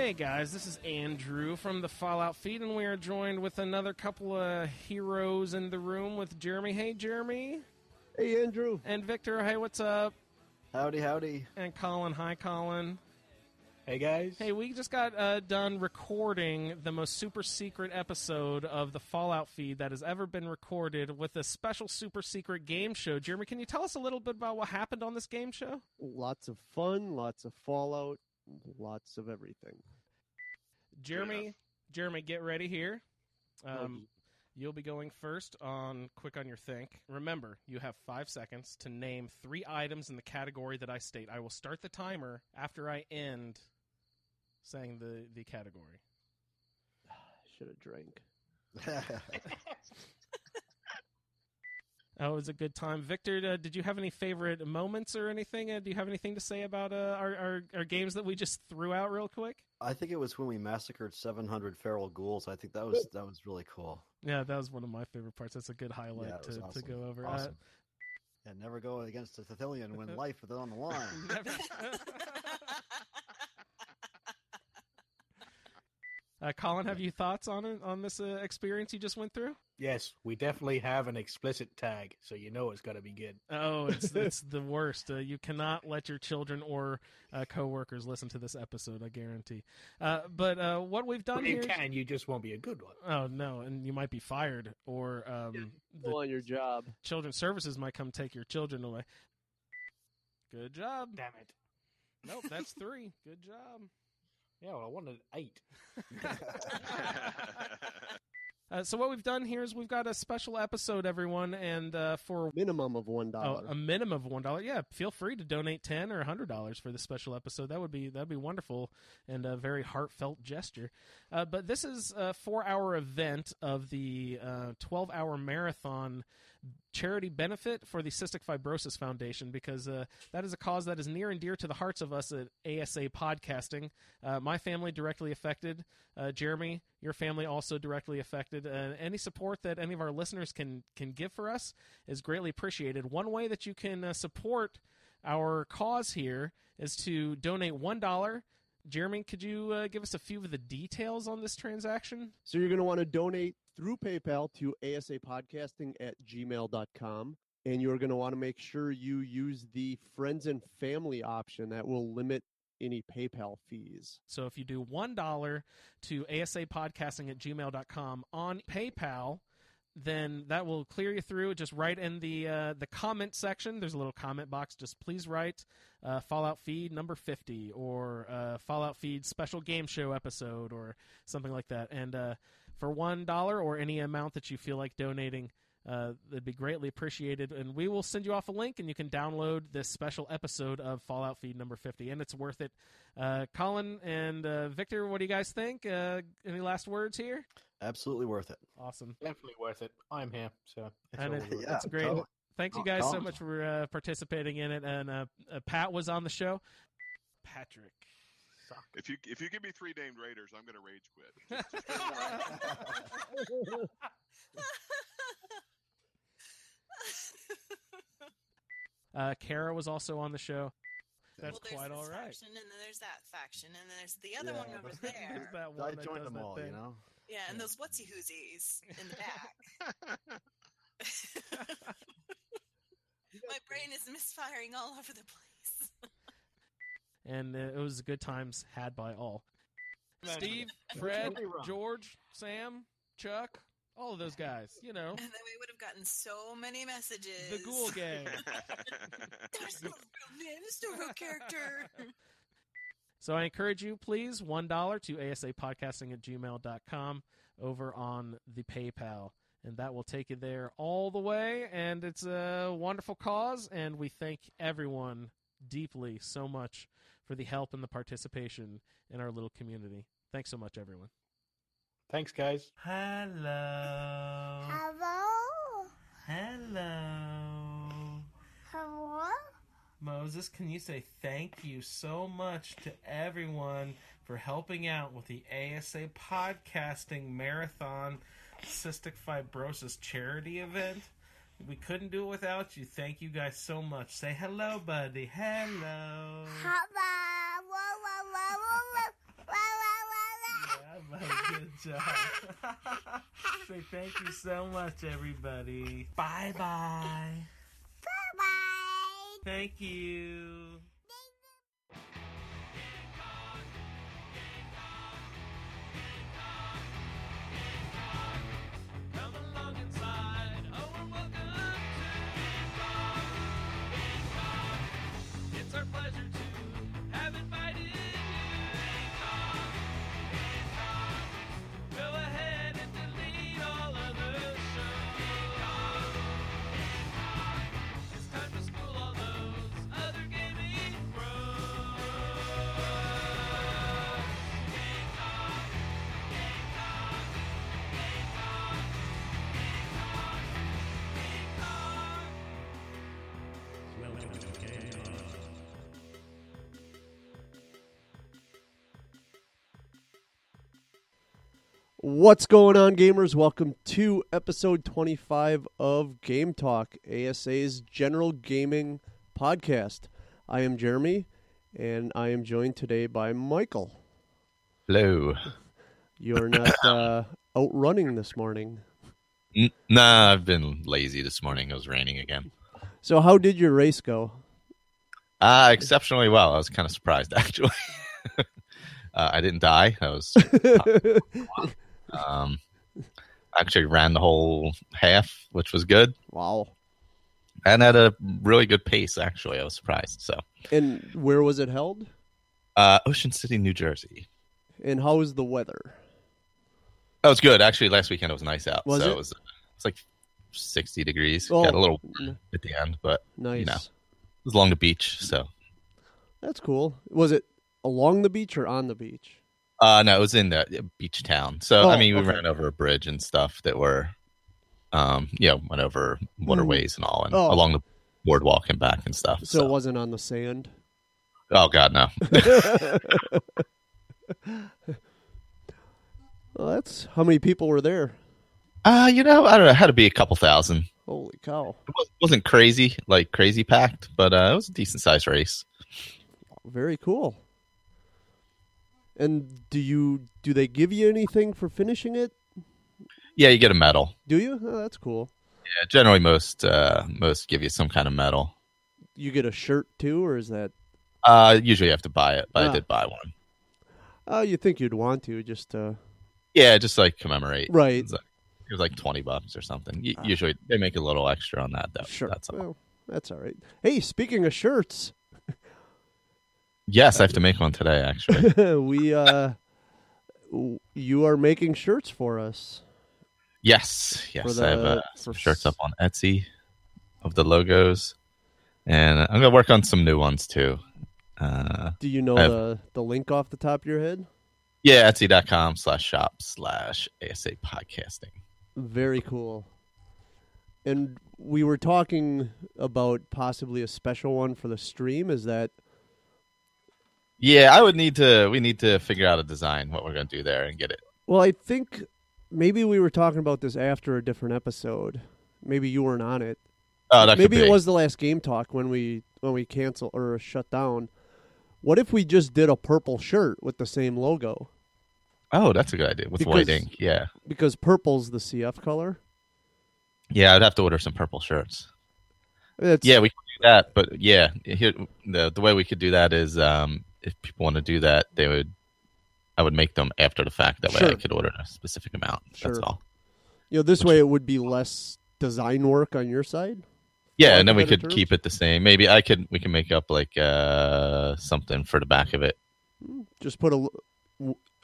Hey guys, this is Andrew from the Fallout feed, and we are joined with another couple of heroes in the room with Jeremy. Hey, Jeremy. Hey, Andrew. And Victor. Hey, what's up? Howdy, howdy. And Colin. Hi, Colin. Hey guys. Hey, we just got uh, done recording the most super secret episode of the Fallout feed that has ever been recorded with a special super secret game show. Jeremy, can you tell us a little bit about what happened on this game show? Lots of fun, lots of Fallout, lots of everything. Jeremy, Jeremy, get ready here. Um, You'll be going first on Quick on Your Think. Remember, you have five seconds to name three items in the category that I state. I will start the timer after I end saying the, the category. Should have drank. Oh, it was a good time. Victor, uh, did you have any favorite moments or anything? Uh, do you have anything to say about uh, our, our, our games that we just threw out real quick? I think it was when we massacred 700 feral ghouls. I think that was that was really cool. Yeah, that was one of my favorite parts. That's a good highlight Yeah, to, was to go over. Uh, Awesome. And never go against a Sicilian when life is on the line. Uh, Colin, have you thoughts on it on this uh, experience you just went through? Yes, we definitely have an explicit tag, so you know it's got to be good. Oh, it's it's the worst. Uh, you cannot let your children or uh, coworkers listen to this episode. I guarantee. Uh, but uh, what we've done Well, you here. can, you just won't be a good one. Oh no, and you might be fired, or um, Go on your job. children's services might come take your children away. Good job. Damn it. Nope, that's three. Good job. Yeah, well, I wanted eight. Uh, so what we've done here is we've got a special episode, everyone, and uh, for Minimum of one Oh, dollar. a minimum of one dollar. Yeah, feel free to donate ten or hundred dollars for this special episode. That would be that'd be wonderful and a very heartfelt gesture. Uh, but this is a four-hour event of the uh, twelve-hour marathon charity benefit for the Cystic Fibrosis Foundation because uh, that is a cause that is near and dear to the hearts of us at ASA Podcasting. Uh, my family directly affected. Uh, Jeremy, your family also directly affected. Any support that any of our listeners can can give for us is greatly appreciated. One way that you can uh, support our cause here is to donate one dollar. Jeremy, could you uh, give us a few of the details on this transaction? So you're going to want to donate through PayPal to asapodcasting at gmail.com. And you're going to want to make sure you use the friends and family option that will limit any PayPal fees. So if you do $1 to asapodcasting at gmail.com on PayPal, then that will clear you through. Just write in the uh, the comment section. There's a little comment box. Just please write uh, Fallout feed number 50 or uh, Fallout feed special game show episode or something like that. And for $1 or any amount that you feel like donating, uh, that'd be greatly appreciated. And we will send you off a link, and you can download this special episode of Fallout Feed number 50, and it's worth it. Uh, Colin and uh, Victor, what do you guys think? Uh, any last words here? Absolutely worth it. Awesome. Definitely worth it. I'm here, so it's And all it, worth. Yeah, it's great. totally. Thank you guys so much for uh, participating in it. And uh, uh, Pat was on the show. Patrick. Suck. If you if you give me three named raiders, I'm gonna rage quit. Uh, Kara was also on the show. That's well, quite all right. faction, and then there's that faction, and then there's the other Yeah, one over but- There's there. that one I that joined them all, thing. you know. Yeah, and those whatsy whoosies in the back. My brain is misfiring all over the place. And uh, it was good times had by all. Steve. Fred, Don't get me wrong. George, Sam, Chuck, all of those guys. You know, And then we would have gotten so many messages. the Ghoul Gang. There's no real name. There's no real character. So I encourage you, please, $1 to asapodcasting at gmail.com over on the PayPal. and that will take you there all the way. And it's a wonderful cause, and we thank everyone deeply so much for the help and the participation in our little community. Thanks so much, everyone. Thanks, guys. Hello. Hello? Hello. Hello? Moses, can you say thank you so much to everyone for helping out with the ASA Podcasting Marathon Cystic Fibrosis Charity event? We couldn't do it without you. Thank you guys so much. Say hello, buddy. Hello. Hello? Yeah, buddy, good job. Say thank you so much, everybody. Bye bye. Bye-bye. Thank you. What's going on, gamers? Welcome to episode 25 of Game Talk, ASA's general gaming podcast. I am Jeremy, and I am joined today by Michael. Hello. You're not uh, out running this morning. Nah, I've been lazy this morning. It was raining again. So, how did your race go? Uh, exceptionally well. I was kind of surprised, actually. uh, I didn't die. I was um, actually ran the whole half, which was good, wow. and at a really good pace. Actually, I was surprised. So, And where was it held? uh, Ocean City, New Jersey. And how was the weather? That was good. Actually, last weekend it was nice out. Was so it? it was it's like sixty degrees. Oh, Got a little at the end, but Nice. know. it was along the beach. So, That's cool. Was it along the beach or on the beach? Uh no, it was in the beach town. So Oh, I mean, we okay. ran over a bridge and stuff that were, um, you know, went over waterways and all, and Oh. along the boardwalk and back and stuff. So, So, it wasn't on the sand? oh god, no. Well, that's how many people were there? uh, you know, I don't know. It had to be a couple thousand. Holy cow. It wasn't crazy, like crazy packed, but uh, it was a decent sized race. Very cool. And do you do they give you anything for finishing it? Yeah, you get a medal. Do you? Oh, that's cool. Yeah, generally most uh, most give you some kind of medal. You get a shirt too, or is that? Uh, usually you have to buy it, but Ah. I did buy one. Oh, you think you'd want to just uh Yeah, just like commemorate. Right. It was like, it was like twenty bucks or something. Ah. Usually they make a little extra on that though. sure. That's all. Well, that's all right. Hey, speaking of shirts, Yes, I have to make one today. Actually, we uh, you are making shirts for us. yes, yes, For I have uh, some shirts up on Etsy of the logos, and I'm gonna work on some new ones too. Uh, Do you know have- the the link off the top of your head? yeah, Etsy.com slash shop slash ASA podcasting. Very cool. And we were talking about possibly a special one for the stream. Is that Yeah, I would need to. We need to figure out a design what we're gonna do there and get it. Well, I think maybe we were talking about this after a different episode. Maybe you weren't on it. Oh, that maybe could be. it was the last game talk when we when we cancel or shut down. What if we just did a purple shirt with the same logo? Oh, that's a good idea with Because- white ink. Yeah, Because purple's the CF color. yeah, I'd have to order some purple shirts. It's, Yeah, we could do that, but yeah, here the the way we could do that is um, if people want to do that, they would. I would make them after the fact. That way, I could order a specific amount. That's all. you know, this Which- way it would be less design work on your side. Yeah, and then we could terms? keep it the same. Maybe I could. We can make up like uh something for the back of it. Just put a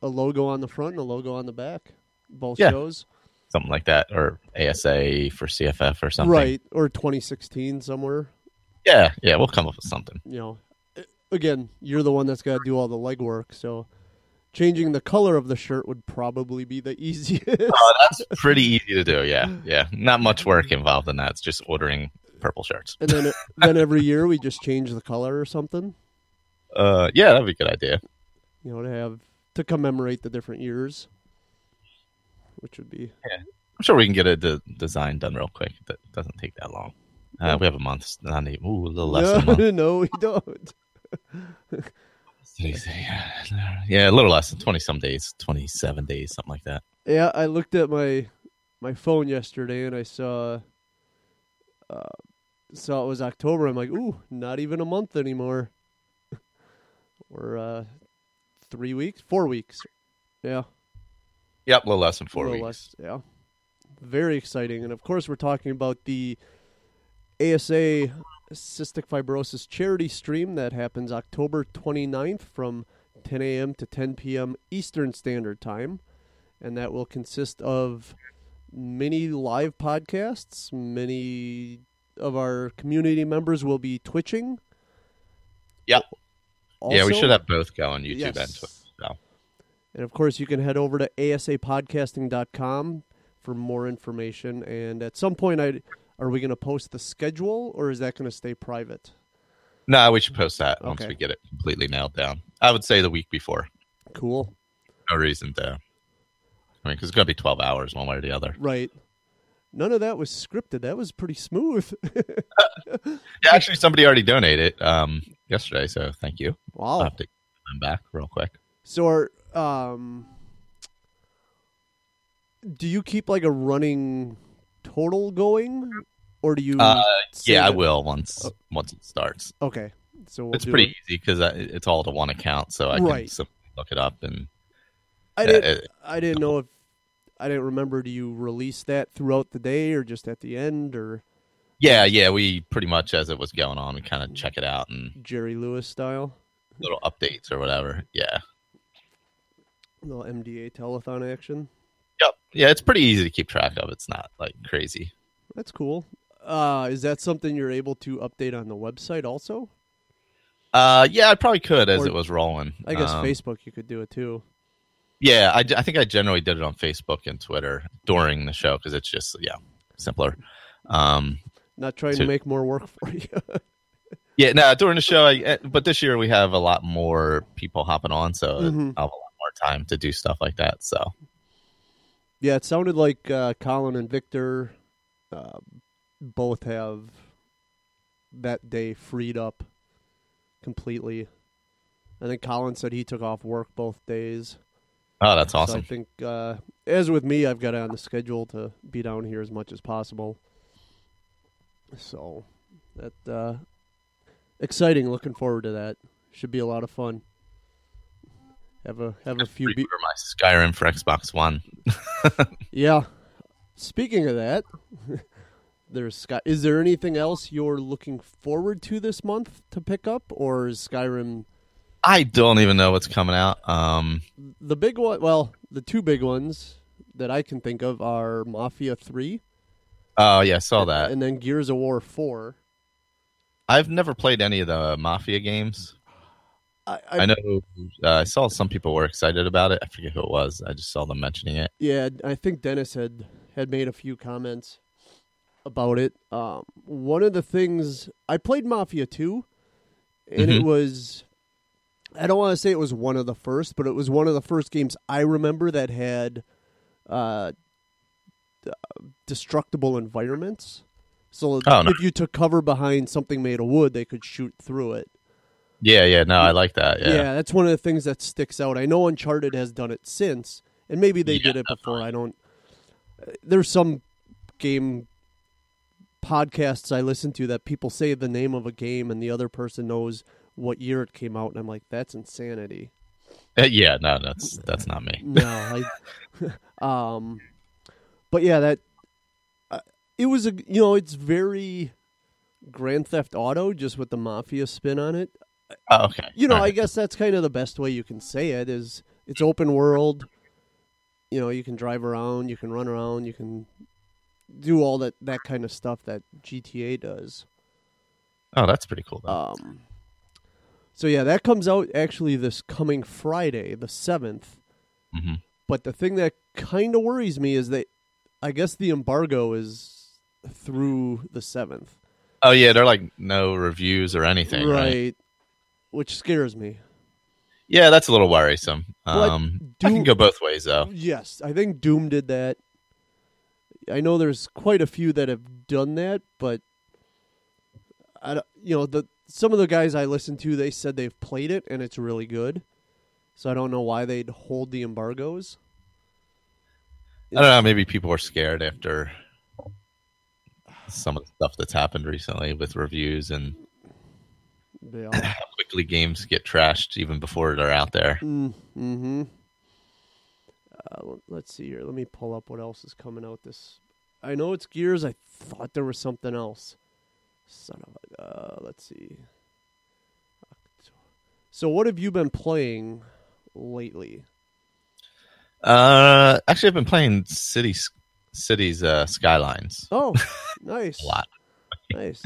a logo on the front and a logo on the back. Both Yeah. shows. something like that, or ASA for CFF or something. Right, or 2016 somewhere. Yeah, yeah, we'll come up with something. You know, again, you're the one that's got to do all the legwork, so changing the color of the shirt would probably be the easiest. Oh, that's pretty easy to do. Yeah, yeah, not much work involved in that. It's just ordering purple shirts. and then then every year we just change the color or something. Uh, yeah, that'd be a good idea. You know, to have to commemorate the different years, which would be I'm sure we can get a de- design done real quick. That doesn't take that long. Uh, we have a month. Not even, ooh, a little less than a month. no, no, we don't. Yeah, a little less than twenty some days, twenty seven days, something like that. Yeah, I looked at my my phone yesterday and I saw uh, saw it was October. I'm like, ooh, not even a month anymore. We're uh, three weeks, four weeks. Yeah, Yep, a little less than four a little weeks. less, yeah, very exciting. And of course, we're talking about the ASA Cystic Fibrosis charity stream that happens October 29th from 10 a.m. to 10 p.m. Eastern Standard Time. And that will consist of many live podcasts. Many of our community members will be twitching. Yep. yeah, we should have both go on YouTube and Yes. Twitch. So. And of course, you can head over to asapodcasting.com for more information. And at some point, I are we going to post the schedule or is that going to stay private? No, we should post that once we get it completely nailed down. I would say the week before. Cool. No reason to. I mean, because it's going to be 12 hours one way or the other. Right. None of that was scripted. That was pretty smooth. Yeah, actually, somebody already donated um, yesterday, so thank you. Wow. I'll have to them back real quick. so, are, um, do you keep like a running total going, or do you? Uh, yeah, I will once once it starts. Okay, so we'll it's pretty it. easy because it's all to one account, so I Right. can look it up and. I uh, didn't. uh, I didn't know if I didn't remember. Do you release that throughout the day or just at the end or yeah, yeah, we pretty much as it was going on, we kind of check it out and Jerry Lewis style? little updates or whatever. Yeah, little MDA telethon action. Yep, yeah. It's pretty easy to keep track of. It's not like crazy. That's cool. Uh, is that something you're able to update on the website also? Uh, yeah, I probably could as Or- it was rolling. I guess Um, Facebook you could do it too. Yeah, I, I think I generally did it on Facebook and Twitter during the show because it's just yeah simpler. Um, Not trying so- to make more work for you. yeah, no, during the show, I, eh, but this year we have a lot more people hopping on, so Mhm. I'll have a lot more time to do stuff like that. So yeah, it sounded like uh, Colin and Victor uh, both have that day freed up completely. I think Colin said he took off work both days. oh, that's So I think, uh, as with me, I've got it on the schedule to be down here as much as possible. So that uh, exciting. Looking forward to that. Should be a lot of fun. Have a have a few. Be- my Skyrim for Xbox One. yeah. Speaking of that, there's Sky. Is there anything else you're looking forward to this month to pick up, or is Skyrim I don't even know what's coming out. Um, the big one? Well, the two big ones that I can think of are Mafia Three. oh yeah, I saw that. and then Gears of War Four. I've never played any of the Mafia games. I, I, know uh, I saw some people were excited about it. I forget who it was. I just saw them mentioning it. Yeah, I think Dennis had had made a few comments about it. Um, one of the things I played Mafia Two, and it Mhm. was I don't want to say it was one of the first, but it was one of the first games I remember that had uh, destructible environments. So Oh, no. if you took cover behind something made of wood, they could shoot through it. Yeah, yeah, no, I like that. Yeah, Yeah. that's one of the things that sticks out. I know Uncharted has done it since, and maybe they Yeah, did it before. I don't. uh, There's some game podcasts I listen to that people say the name of a game and the other person knows what year it came out, and I'm like, that's insanity. Uh, yeah, no, that's that's not me. No, I, um, but yeah, that uh, it was a you know it's very Grand Theft Auto just with the mafia spin on it. Oh, okay. You know, All I guess that's kind of the best way you can say it is it's open world. you know, you can drive around, you can run around, you can do all that that kind of stuff that GTA does. Oh, that's pretty cool. Though. Um, so yeah, that comes out actually this coming Friday, the 7th hmm But the thing that kind of worries me is that I guess the embargo is through the seventh, Oh yeah, they're like no reviews or anything, right? right? Which scares me. Yeah, that's a little worrisome. Um, I can go both ways though. Yes, I think Doom did that. I know there's quite a few that have done that, but I don't, you know the some of the guys I listened to they said they've played it and it's really good. So I don't know why they'd hold the embargoes. I don't know. Maybe people are scared after some of the stuff that's happened recently with reviews and Yeah. quickly games get trashed even before they're out there. Mm-hmm. Uh, let's see here. Let me pull up what else is coming out this. I know it's Gears. I thought there was something else. Son of a. Uh, let's see. So, what have you been playing lately? Uh, actually, I've been playing Cities, Cities uh, Skylines Oh, nice. a lot. Nice.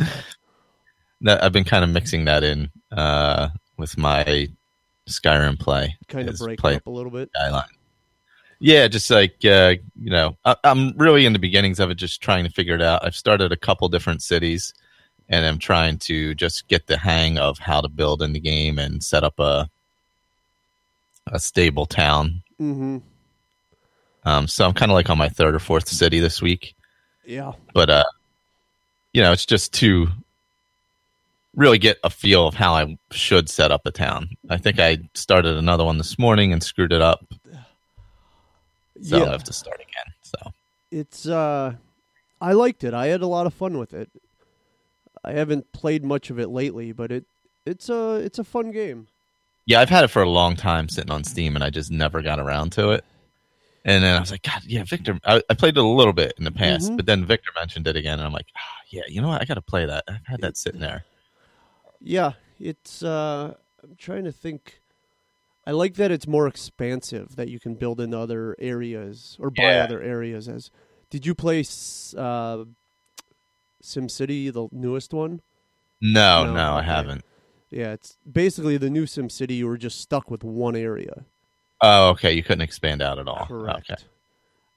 That I've been kind of mixing that in uh, with my Skyrim play. Kind of break play up a little bit. Skyline. Yeah, just like uh, you know, I, I'm really in the beginnings of it, just trying to figure it out. I've started a couple different cities, and I'm trying to just get the hang of how to build in the game and set up a a stable town. Mm-hmm. Um, so I'm kind of like on my third or fourth city this week, Yeah. but uh, you know, it's just to really get a feel of how I should set up a town. I think I started another one this morning and screwed it up, so yeah. I'll have to start again. So. It's uh I liked it. I had a lot of fun with it. I haven't played much of it lately, but it it's a it's a fun game. Yeah, I've had it for a long time sitting on Steam, and I just never got around to it. And then I was like, God, yeah, Victor. I, I played it a little bit in the past, Mhm. but then Victor mentioned it again, and I'm like, ah, yeah, you know what? I got to play that. I've had that sitting there. Yeah, it's uh I'm trying to think I like that it's more expansive that you can build in other areas or buy Yeah. other areas as Did you play uh SimCity, the newest one? No, no, No, I haven't. Yeah, it's basically the new SimCity you were just stuck with one area. Oh, okay. You couldn't expand out at all. Correct. Okay.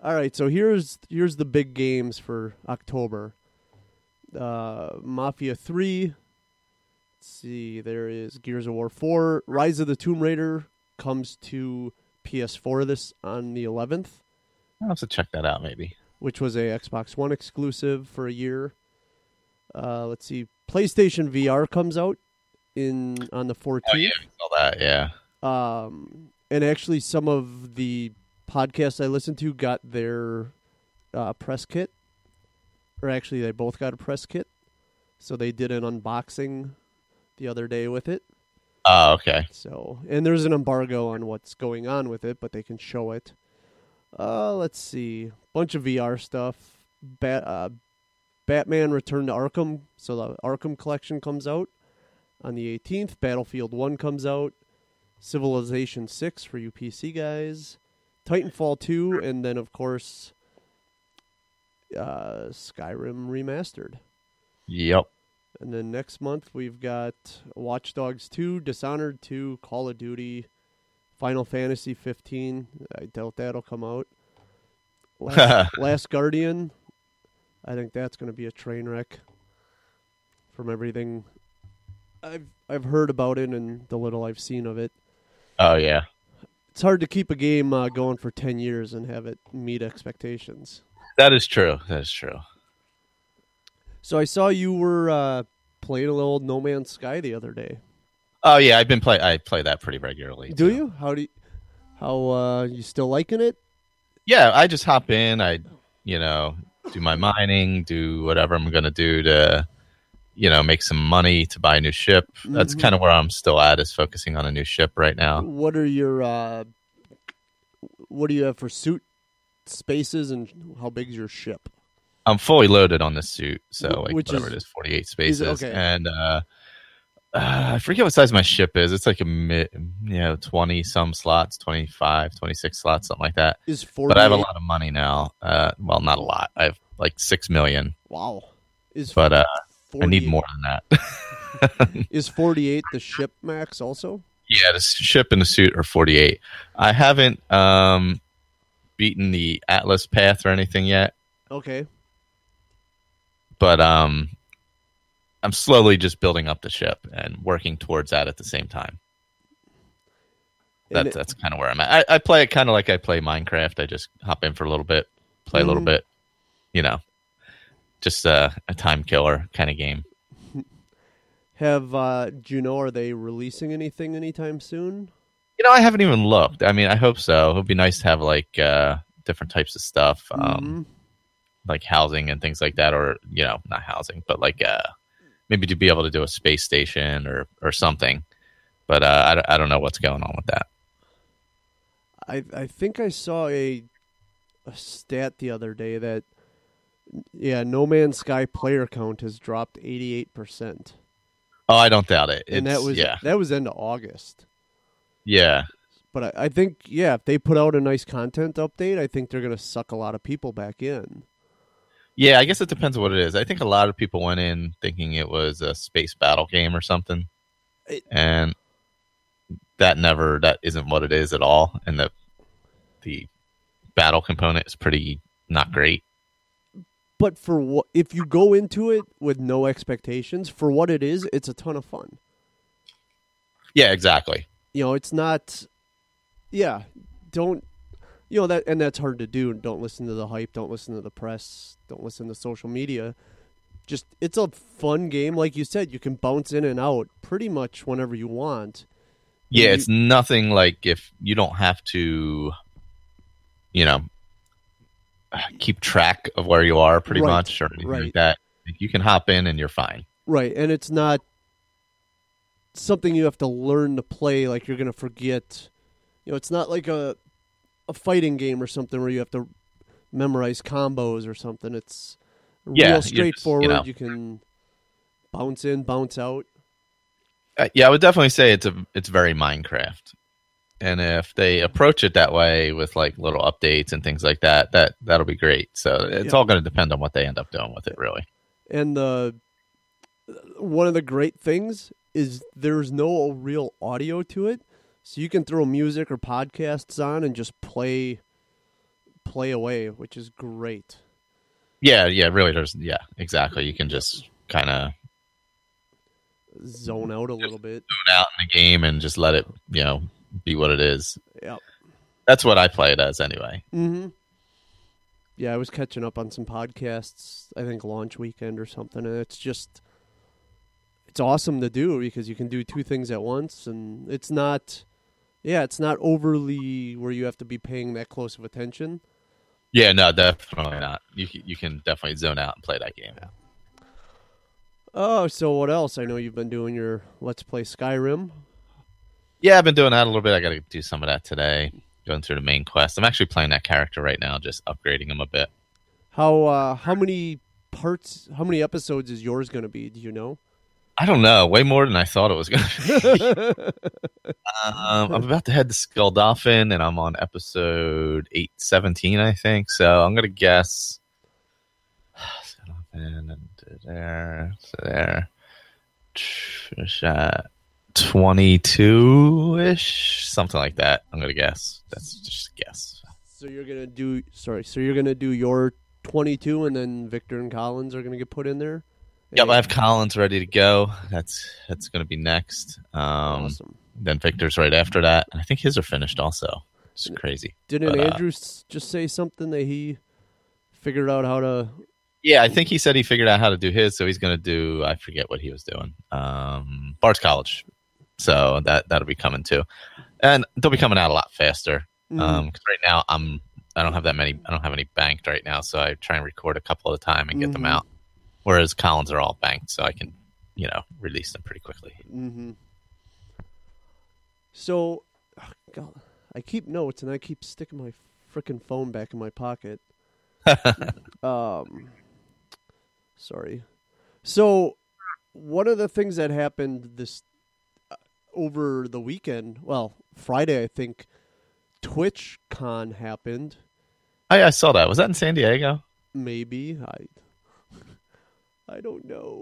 All right, so here's here's the big games for October. Uh, Mafia Three. Let's see, there is Gears of War Four. Rise of the Tomb Raider comes to PS4 this on the 11th, I'll have to check that out maybe. which was a Xbox One exclusive for a year. Uh, let's see, PlayStation VR comes out in on the 14th. Oh, yeah, saw that. Yeah. Um, and actually, some of the podcasts I listened to got their uh, press kit, or actually, they both got a press kit. So they did an unboxing the other day with it. Oh, okay. So, and there's an embargo on what's going on with it, but they can show it. Uh, let's see, bunch of VR stuff. Bat, uh, Batman Return to Arkham. So the Arkham collection comes out on the 18th. Battlefield One comes out. Civilization Six for you PC guys. Titanfall Two, and then of course, uh, Skyrim remastered. Yep. And then next month we've got Watch Dogs 2, Dishonored 2, Call of Duty, Final Fantasy 15. I doubt that'll come out. Last, Last Guardian. I think that's going to be a train wreck. From everything I've I've heard about it and the little I've seen of it, Oh, yeah. it's hard to keep a game uh, going for 10 years and have it meet expectations. That is true. That is true. So I saw you were uh, playing a little No Man's Sky the other day. Oh, yeah. I've been play. I play that pretty regularly. Do too. you? How do you, how uh you still liking it? Yeah, I just hop in. I, you know, do my mining, do whatever I'm going to do to, you know, make some money to buy a new ship. That's Mhm. kind of where I'm still at, is focusing on a new ship right now. What are your uh what do you have for suit spaces and how big's your ship? I'm fully loaded on this suit, so like which whatever is- it is, 48 is spaces, it- okay. and uh, Uh, I forget what size my ship is. It's like a mid, you know, 20 some slots, 25, 26 slots, something like that. Is But I have a lot of money now. Uh, well, not a lot. I have like 6 million, Wow. Is but uh, I need more than that. Is 48 the ship max also? yeah, the ship and the suit are 48. I haven't um, beaten the Atlas path or anything yet, Okay. But um, I'm slowly just building up the ship and working towards that at the same time. That, it- that's kind of where I'm at. I, I play it kind of like I play Minecraft. I just hop in for a little bit, play a little Mhm. bit, you know, just uh, a time killer kind of game. Have uh do you know are they releasing anything anytime soon? You know, I haven't even looked. I mean, I hope so. It would be nice to have like uh, different types of stuff, um, Mhm. Like housing and things like that, or you know, not housing, but like uh, maybe to be able to do a space station or or something. But uh, I, don't- I don't know what's going on with that. I I think I saw a a stat the other day that yeah, No Man's Sky player count has dropped 88%. Oh, I don't doubt it. And that was yeah, that was into August. yeah. But I, I think yeah, if they put out a nice content update, I think they're going to suck a lot of people back in. Yeah, I guess it depends on what it is. I think a lot of people went in thinking it was a space battle game or something, It- and that never that isn't what it is at all. And the the battle component is pretty not great. But for what if you go into it with no expectations for what it is, it's a ton of fun. Yeah, exactly. you know, it's not. Yeah, don't. You know that, and that's hard to do. Don't listen to the hype. Don't listen to the press. Don't listen to social media. Just it's a fun game, like you said. You can bounce in and out pretty much whenever you want. Yeah, You- it's nothing like if you don't have to, you know, keep track of where you are pretty Right, much or anything right. like that. You can hop in and you're fine. Right, and it's not something you have to learn to play. Like you're gonna forget. You know, it's not like a a fighting game or something where you have to memorize combos or something. It's Yeah, real just, you straightforward. know. you can bounce in, bounce out. Uh, yeah, I would definitely say it's a it's very Minecraft, and if they approach it that way with like little updates and things like that, that that'll be great. So it's Yeah. all going to depend on what they end up doing with it, really. And the one of the great things is there's no real audio to it, so you can throw music or podcasts on and just play play away, which is great. Yeah, yeah, really. There's yeah, exactly. You can just kind of Zone out a little bit. tune out in the game and just let it, you know, be what it is. Yep. That's what I play it as anyway. Mm-hmm. Yeah, I was catching up on some podcasts. I think launch weekend or something, and it's just it's awesome to do because you can do two things at once, and it's not. Yeah, it's not overly where you have to be paying that close of attention. Yeah, no, definitely not. You you can definitely zone out and play that game. Oh, so what else? I know you've been doing your Let's Play Skyrim. Yeah, I've been doing that a little bit. I got to do some of that today. Going through the main quest. I'm actually playing that character right now, just upgrading him a bit. How uh how many parts how many episodes is yours going to be, do you know? I don't know, way more than I thought it was going to be. um, I'm about to head to Skuldafn, and I'm on episode eight seventeen, I think. So I'm going to guess. Skull Dolphin and there, there, twenty-two ish, something like that. I'm going to guess. That's just a guess. So you're going to do sorry, so you're going to do your 22 and then Victor and Colin's are going to get put in there? Yep, I have Colin's ready to go. That's that's going to be next. Um, Awesome. Then Victor's right after that, and I think his are finished also. It's crazy. Didn't But, uh, Andrew s just say something that he figured out how to Yeah, I think he said he figured out how to do his, so he's going to do. I forget what he was doing. Um, Bard's College, so that that'll be coming too, and they'll be coming out a lot faster. Mhm. Um, 'cause right now I'm I don't have that many. I don't have any banked right now, so I try and record a couple at a time and get them Mhm. out. Whereas Colin's are all banked, so I can you know release them pretty quickly. Mm-hmm. So, oh, God, I keep notes and I keep sticking my freaking phone back in my pocket. um, sorry. So, one of the things that happened this uh, over the weekend, well, Friday, I think, TwitchCon happened. I, I saw that. Was that in San Diego? Maybe I, I don't know.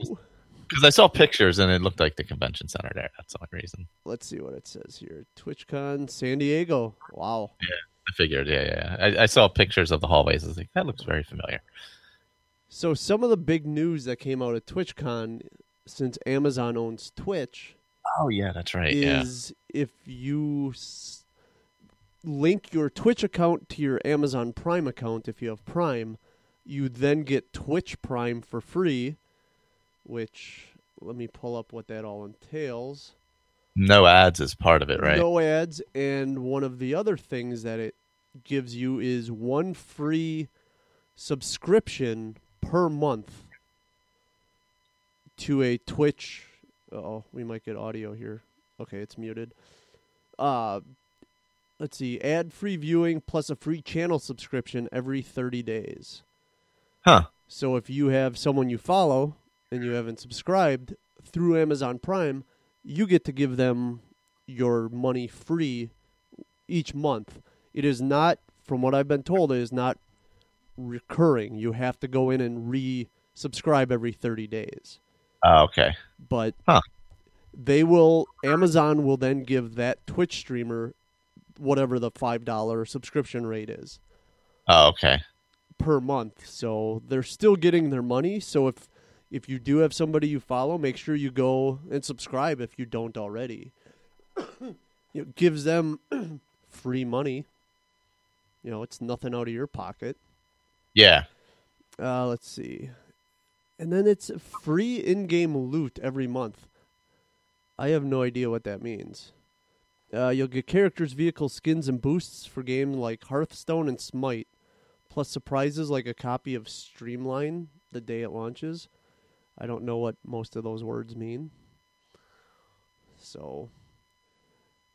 Because I saw pictures and it looked like the convention center there. That's the only reason. Let's see what it says here. TwitchCon San Diego. Wow. Yeah, I figured. Yeah, yeah. I, I saw pictures of the hallways. I was like, that looks very familiar. So some of the big news that came out at TwitchCon, since Amazon owns Twitch, Oh yeah, that's right. Yeah. is if you s- link your Twitch account to your Amazon Prime account, if you have Prime, you then get Twitch Prime for free. Which let me pull up what that all entails. No ads is part of it, right? No ads, and one of the other things that it gives you is one free subscription per month to a Twitch. Oh, we might get audio here. Okay, it's muted. Uh, let's see, ad-free viewing plus a free channel subscription every 30 days. Huh. So if you have someone you follow and you haven't subscribed through Amazon Prime, you get to give them your money free each month. It is not, from what I've been told, it is not recurring. You have to go in and re-subscribe every 30 days. Oh, okay. But Huh. they will Amazon will then give that Twitch streamer whatever the $5 subscription rate is Oh, okay. per month. So they're still getting their money. So if if you do have somebody you follow, make sure you go and subscribe if you don't already. it gives them free money. You know, it's nothing out of your pocket. Yeah. Uh, let's see. And then it's free in-game loot every month. I have no idea what that means. Uh, you'll get characters, vehicles, skins, and boosts for games like Hearthstone and Smite, plus surprises like a copy of Streamline the day it launches. I don't know what most of those words mean. So,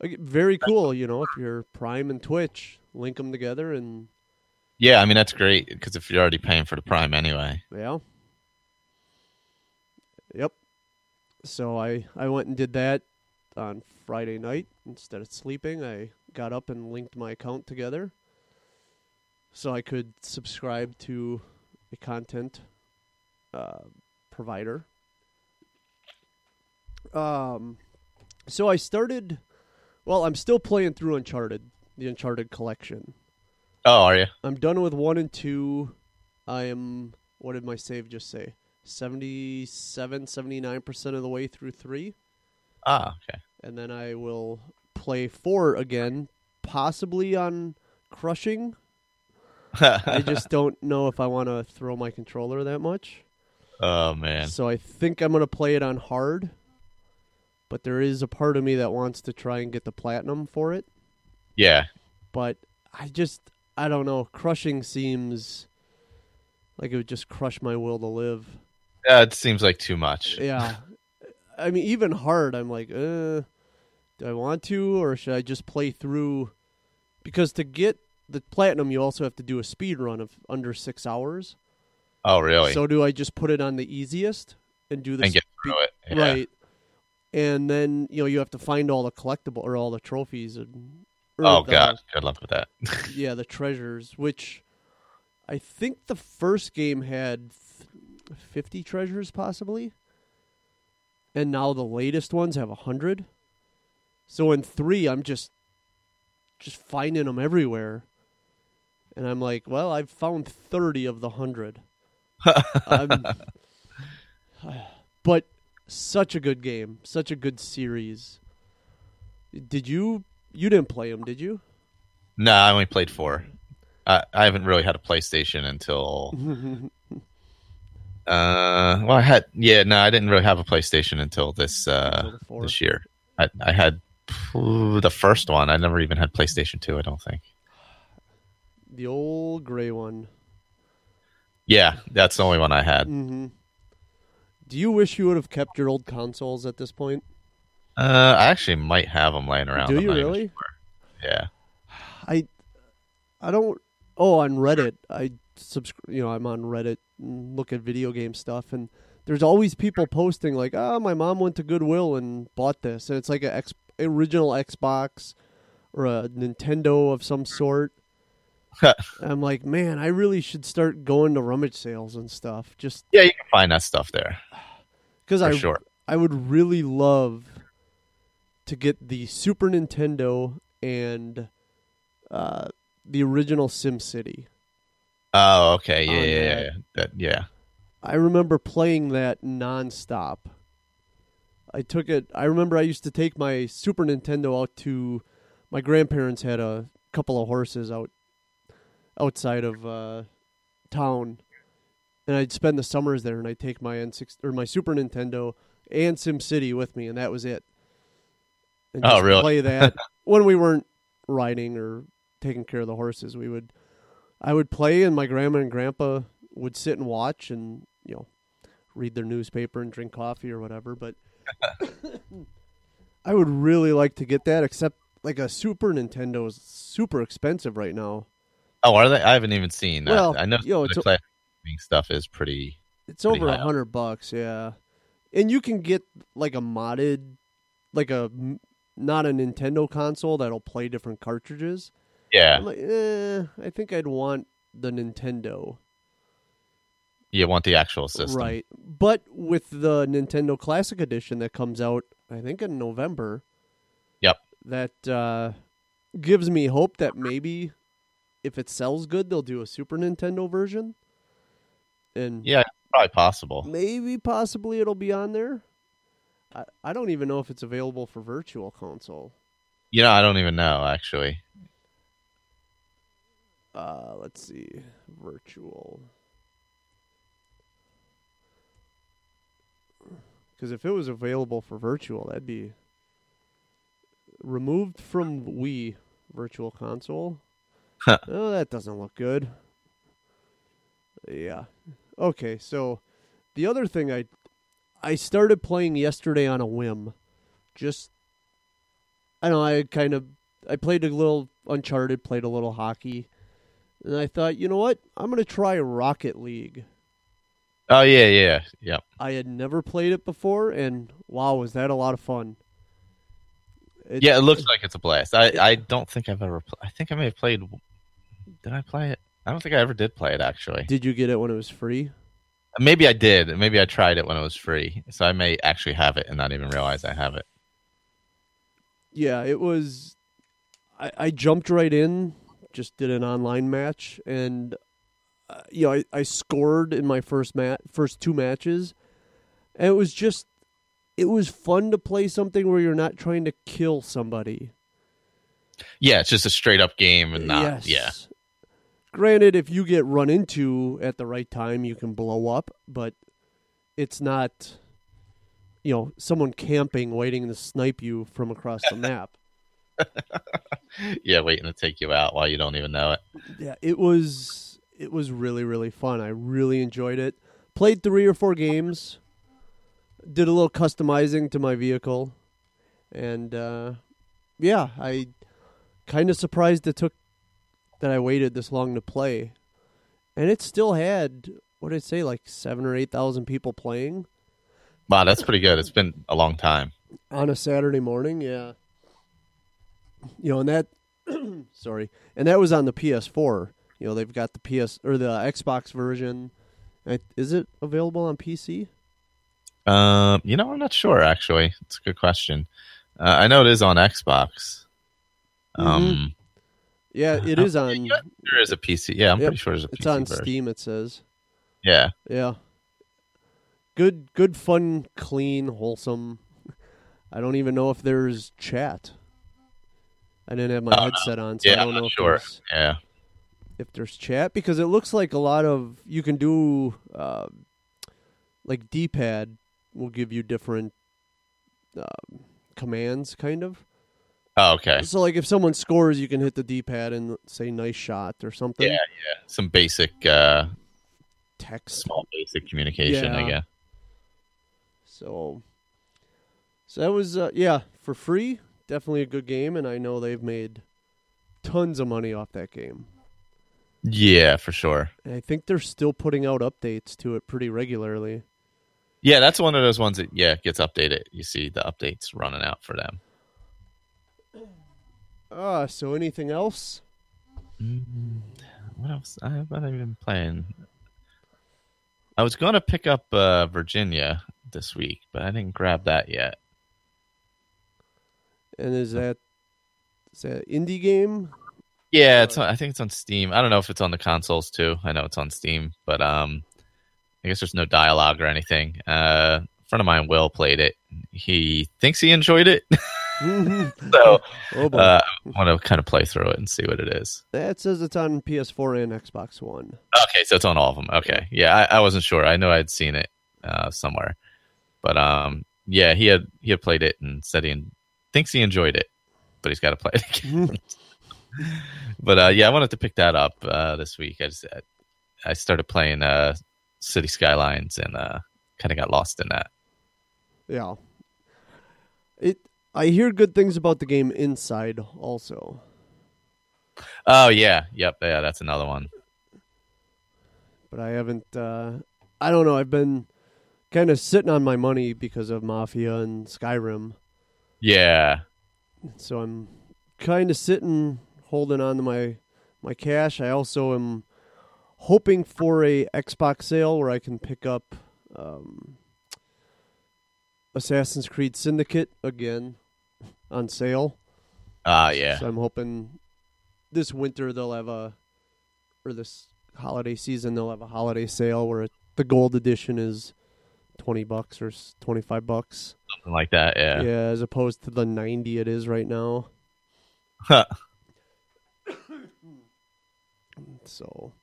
like, very cool. You know, if you're Prime and Twitch, link them together, and Yeah, I mean that's great because if you're already paying for the Prime anyway. Yeah. Yep. So I I went and did that on Friday night instead of sleeping. I got up and linked my account together so I could subscribe to the content uh, provider. Um, so I started. Well, I'm still playing through Uncharted, the Uncharted collection. Oh, are you? I'm done with one and two. I am. What did my save just say? 77, 79% of the way through three. Ah, okay. And then I will play four again, possibly on crushing. I just don't know if I want to throw my controller that much. Oh man. So I think I'm going to play it on hard. But there is a part of me that wants to try and get the platinum for it. Yeah. But I just I don't know. Crushing seems like it would just crush my will to live. Yeah, it seems like too much. Yeah. I mean, even hard, I'm like, uh, do I want to, or should I just play through? Because to get the platinum, you also have to do a speed run of under six hours. Oh, really? So do I just put it on the easiest and do the And get through it, yeah. right? And then you know you have to find all the collectible or all the trophies and. oh the- god, good luck with that. yeah, the treasures, which I think the first game had 50 treasures possibly. And now the latest ones have 100. So in 3 I'm just just finding them everywhere. And I'm like, well, I've found 30 of the 100. I'm- but such a good game, such a good series. Did you you didn't play them, did you? no, I only played four. I I haven't really had a PlayStation until. Uh, well, I had yeah, no, I didn't really have a PlayStation until this uh four. this year. I I had the first one. I never even had PlayStation Two. I don't think. The old gray one. Yeah, that's the only one I had. Mm-hmm. Do you wish you would have kept your old consoles at this point? Uh, I actually might have them laying around. Do I'm you really? sure. Yeah. I, I don't. Oh, on Reddit, I subscribe. You know, I'm on Reddit and look at video game stuff, and there's always people posting like, "Oh, my mom went to Goodwill and bought this," and it's like a ex- original Xbox or a Nintendo of some sort. I'm like, man, I really should start going to rummage sales and stuff, just Yeah, you can find that stuff there. because I sure. I would really love to get the Super Nintendo and uh, the original Sim City. Oh, okay. Yeah, yeah, yeah, that. yeah. That, yeah. I remember playing that nonstop. I took it. I remember I used to take my Super Nintendo out to my grandparents had a couple of horses out outside of uh, town, and I'd spend the summers there. And I'd take my N6 or my Super Nintendo and Sim City with me, and that was it. And Oh, really? Play that when we weren't riding or taking care of the horses. We would, I would play, and my grandma and grandpa would sit and watch, and you know, read their newspaper and drink coffee or whatever. But I would really like to get that, except like a Super Nintendo is super expensive right now. Oh, are they? I haven't even seen that. Well, I know yo, the classic stuff is pretty. It's pretty over a hundred bucks, yeah. And you can get like a modded, like a not a Nintendo console that'll play different cartridges. Yeah, like, eh, I think I'd want the Nintendo, you want the actual system, right? But with the Nintendo Classic Edition that comes out, I think in November. Yep. That uh, gives me hope that maybe if it sells good, they'll do a Super Nintendo version. And Yeah, probably possible. maybe possibly it'll be on there. I, I don't even know if it's available for virtual console. You know, I don't even know actually. Uh, let's see, virtual. Because if it was available for virtual, that'd be removed from Wii Virtual Console. Huh. oh, that doesn't look good. Yeah. Okay, so the other thing I I started playing yesterday on a whim. Just I don't know, I kind of I played a little Uncharted, played a little hockey, and I thought, you know what? I'm going to try Rocket League. Oh yeah, yeah, yeah. I had never played it before, and wow, was that a lot of fun! It- yeah, it looks like it's a blast. I, I don't think I've ever. Pl- I think I may have played. Did I play it? I don't think I ever did play it actually. Did you get it when it was free? Maybe I did. Maybe I tried it when it was free. So I may actually have it and not even realize I have it. Yeah, it was. I, I jumped right in, just did an online match, and uh, you know I, I scored in my first mat, first two matches, and it was just, it was fun to play something where you're not trying to kill somebody. Yeah, it's just a straight up game and not. yes. Yeah. Granted, if you get run into at the right time, you can blow up, but it's not, you know, someone camping waiting to snipe you from across the map. yeah, waiting to take you out while you don't even know it. Yeah, it was it was really really fun. I really enjoyed it. Played three or four games. Did a little customizing to my vehicle, and uh, yeah, I kind of surprised it took that I waited this long to play, and it still had what did it say like seven or eight thousand people playing Wow, that's pretty good. It's been a long time. on a Saturday morning. Yeah, you know, and that sorry, and that was on the PS4. You know, they've got the PS or the Xbox version. Is it available on PC? Um, you know, I'm not sure actually. It's a good question. Uh, I know it is on Xbox. Um, Yeah, it is on. there is a PC. Yeah, I'm Yep, pretty sure there's a It's on version. Steam. It says. Yeah. Yeah. Good, good, fun, clean, wholesome. I don't even know if there's chat. I didn't have my no. headset on, so yeah, I don't I'm know if sure. there's Yeah. if there's chat because it looks like a lot of you can do uh, like D-pad will give you different um, commands, kind of. Oh, okay. So like if someone scores, you can hit the D-pad and say "nice shot" or something. Yeah, yeah. Some basic, uh, text, small basic communication. I guess. So, so that was uh, yeah for free. Definitely a good game, and I know they've made tons of money off that game. Yeah, for sure. And I think they're still putting out updates to it pretty regularly. Yeah, that's one of those ones that yeah gets updated. You see the updates running out for them. Uh, so anything else? Mm, what else? I haven't been playing. I was going to pick up uh, Virginia this week, but I didn't grab that yet. And is that is that indie game? Yeah, it's on, I think it's on Steam. I don't know if it's on the consoles too. I know it's on Steam, but um, I guess there's no dialogue or anything. Uh, a friend of mine, Will, played it. He thinks he enjoyed it, so Oh, uh, I want to kind of play through it and see what it is. That says it's on PS4 and Xbox One. Okay, so it's on all of them. Okay, yeah, I, I wasn't sure. I know I'd seen it uh, somewhere, but um, yeah, he had he had played it and said he thinks he enjoyed it, but he's got to play it again. but uh, yeah, I wanted to pick that up uh, this week. I just I started playing uh, City Skylines and uh, kind of got lost in that. Yeah. It. I hear good things about the game Inside also. Oh yeah, yep, yeah, that's another one. but I haven't. Uh, I don't know. I've been kind of sitting on my money because of Mafia and Skyrim, Yeah, so I'm kind of sitting, holding on to my my cash. I also am hoping for a Xbox sale where I can pick up um, Assassin's Creed Syndicate again on sale. ah, yeah, So I'm hoping this winter they'll have a, or this holiday season they'll have a holiday sale where it, the gold edition is twenty bucks or twenty five bucks. something like that. Yeah, Yeah, as opposed to the ninety it is right now. Huh. So,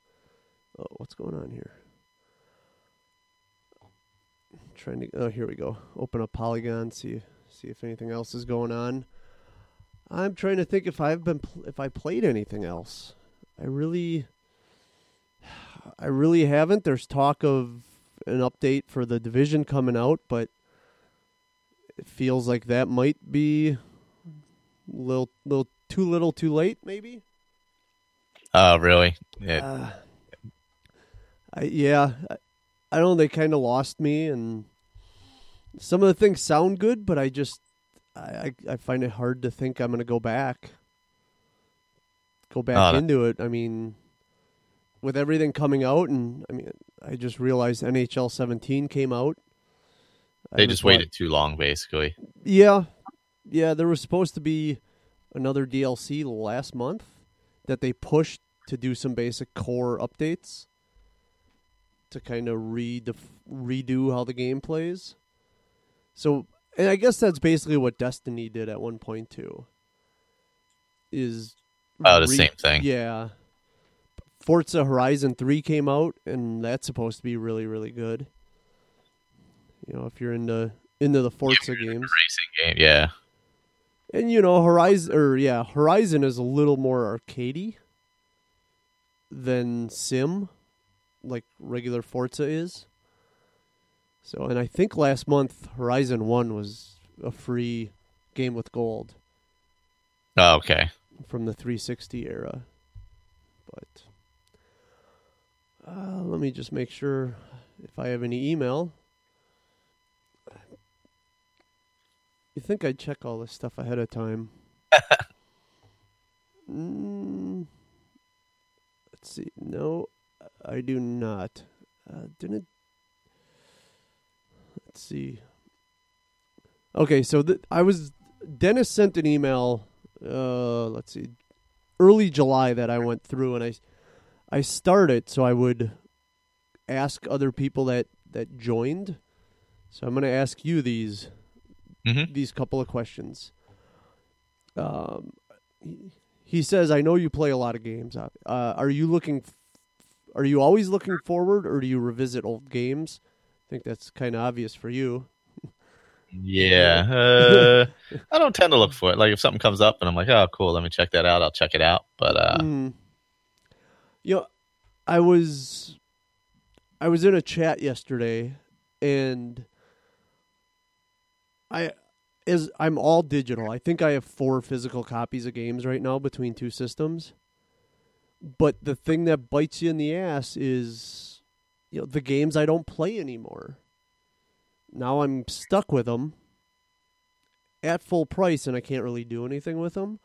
oh, what's going on here? Trying to. Oh, here we go. Open up Polygon. See see if anything else is going on. I'm trying to think if I've been pl- if I played anything else. I really, I really haven't. There's talk of an update for the division coming out, but it feels like that might be a little little too little, too late, maybe. Oh, really? Yeah. Uh, I yeah, I, I don't know. They kind of lost me, and some of the things sound good, but I just I I, I find it hard to think I'm going to go back, go back oh, that- into it. I mean, with everything coming out, and I mean, I just realized NHL 17 came out. They just thought- waited too long, basically. yeah, yeah. There was supposed to be another DLC last month that they pushed to do some basic core updates to kind of redef- redo how the game plays. So, and I guess that's basically what Destiny did at one point too. Is Oh, the same thing. Yeah. Forza Horizon 3 came out and that's supposed to be really really good. You know, if you're into into the Forza games. Racing game, yeah. And you know, Horizon or yeah, Horizon is a little more arcadey than Sim, like regular Forza is. So, and I think last month Horizon One was a free game with gold Oh, okay. from the 360 era. But uh, let me just make sure if I have any email. You think I'd check all this stuff ahead of time? mm, let's see. No, I do not. Uh, didn't. Let's see. Okay, so th- I was. Dennis sent an email. Uh, let's see, early July that I went through, and I, I started so I would ask other people that that joined. So I'm going to ask you these Mhm. these couple of questions. Um, he, he says, "I know you play a lot of games. Uh, are you looking? F- are you always looking forward, or do you revisit old games? I think that's kind of obvious for you. Yeah. Uh, I don't tend to look for it. Like if something comes up and I'm like, oh, cool, let me check that out. I'll check it out. But uh, Mm. You know, I was I was in a chat yesterday and I is I'm all digital. I think I have four physical copies of games right now between two systems. But the thing that bites you in the ass is you know the games I don't play anymore. now I'm stuck with them at full price, and I can't really do anything with them.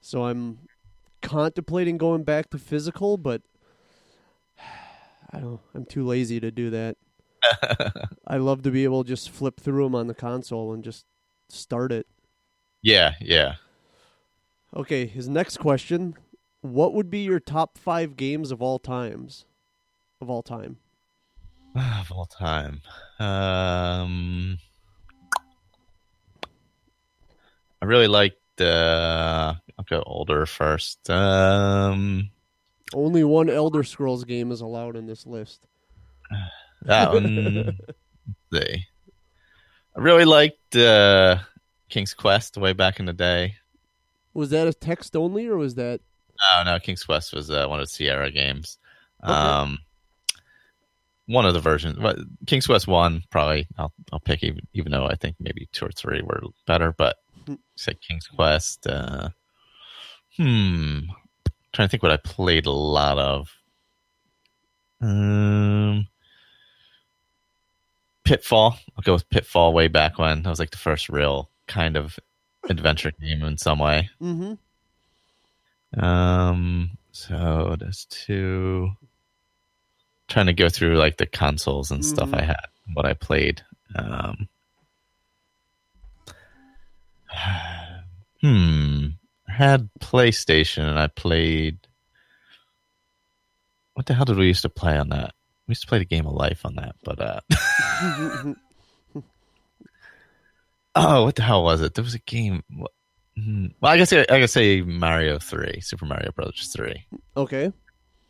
So I'm contemplating going back to physical, but I don't. I'm too lazy to do that. I love to be able to just flip through them on the console and just start it. Yeah, yeah. Okay, his next question: What would be your top five games of all times? Of all time. of all time. Um, I really liked. Uh, I'll go older first. Um, Only one Elder Scrolls game is allowed in this list. that one. let's see. I really liked uh, King's Quest way back in the day. Was that a text only, or was that? Oh no, King's Quest was uh, one of the Sierra games. Okay. Um, one of the versions, but King's Quest one probably I'll I'll pick even even though I think maybe two or three were better, but say King's Quest. Uh, hmm, trying to think what I played a lot of. Um, Pitfall. I'll go with Pitfall way back when that was like the first real kind of adventure game in some way. Mm-hmm. Um, so there's two. Trying to go through like the consoles and stuff I Mhm. had, what I played. Um, hmm. I had PlayStation and I played. What the hell did we used to play on that? We used to play the game of life on that, but uh, oh, what the hell was it? There was a game. hmm, Well, I guess I, I could say Mario Three, Super Mario Brothers Three. okay.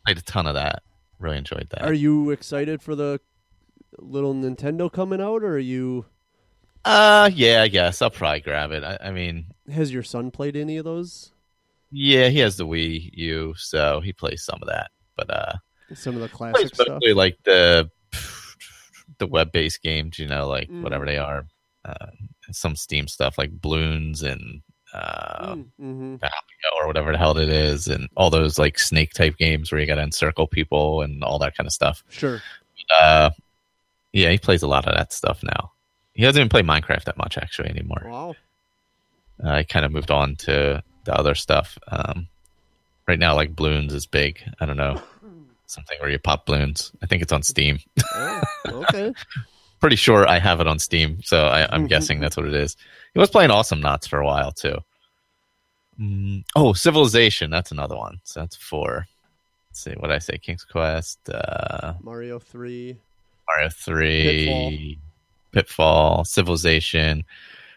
Played a ton of that. Really enjoyed that. Are you excited for the little Nintendo coming out, or are you? Uh, yeah, I guess I'll probably grab it. I, I mean, Has your son played any of those? yeah, he has the Wii U, so he plays some of that. But uh, Some of the he classic stuff. like the the web based games, you know, like Mm. whatever they are. Uh, some Steam stuff like Bloons and uh, mm-hmm. or whatever the hell it is, and all those like snake type games where you got to encircle people and all that kind of stuff. Sure. Uh, yeah, he plays a lot of that stuff now. He doesn't even play Minecraft that much actually anymore. Wow. Uh, I kind of moved on to the other stuff. Um, right now, like balloons is big. I don't know something where you pop balloons. I think it's on Steam. Oh, okay. Pretty sure I have it on Steam, so I, I'm guessing that's what it is. He was playing Awesomenauts for a while too. Mm, oh, Civilization. That's another one. So that's four. Let's see what I say. King's Quest. Uh, Mario Three. Mario Three, Pitfall. Civilization,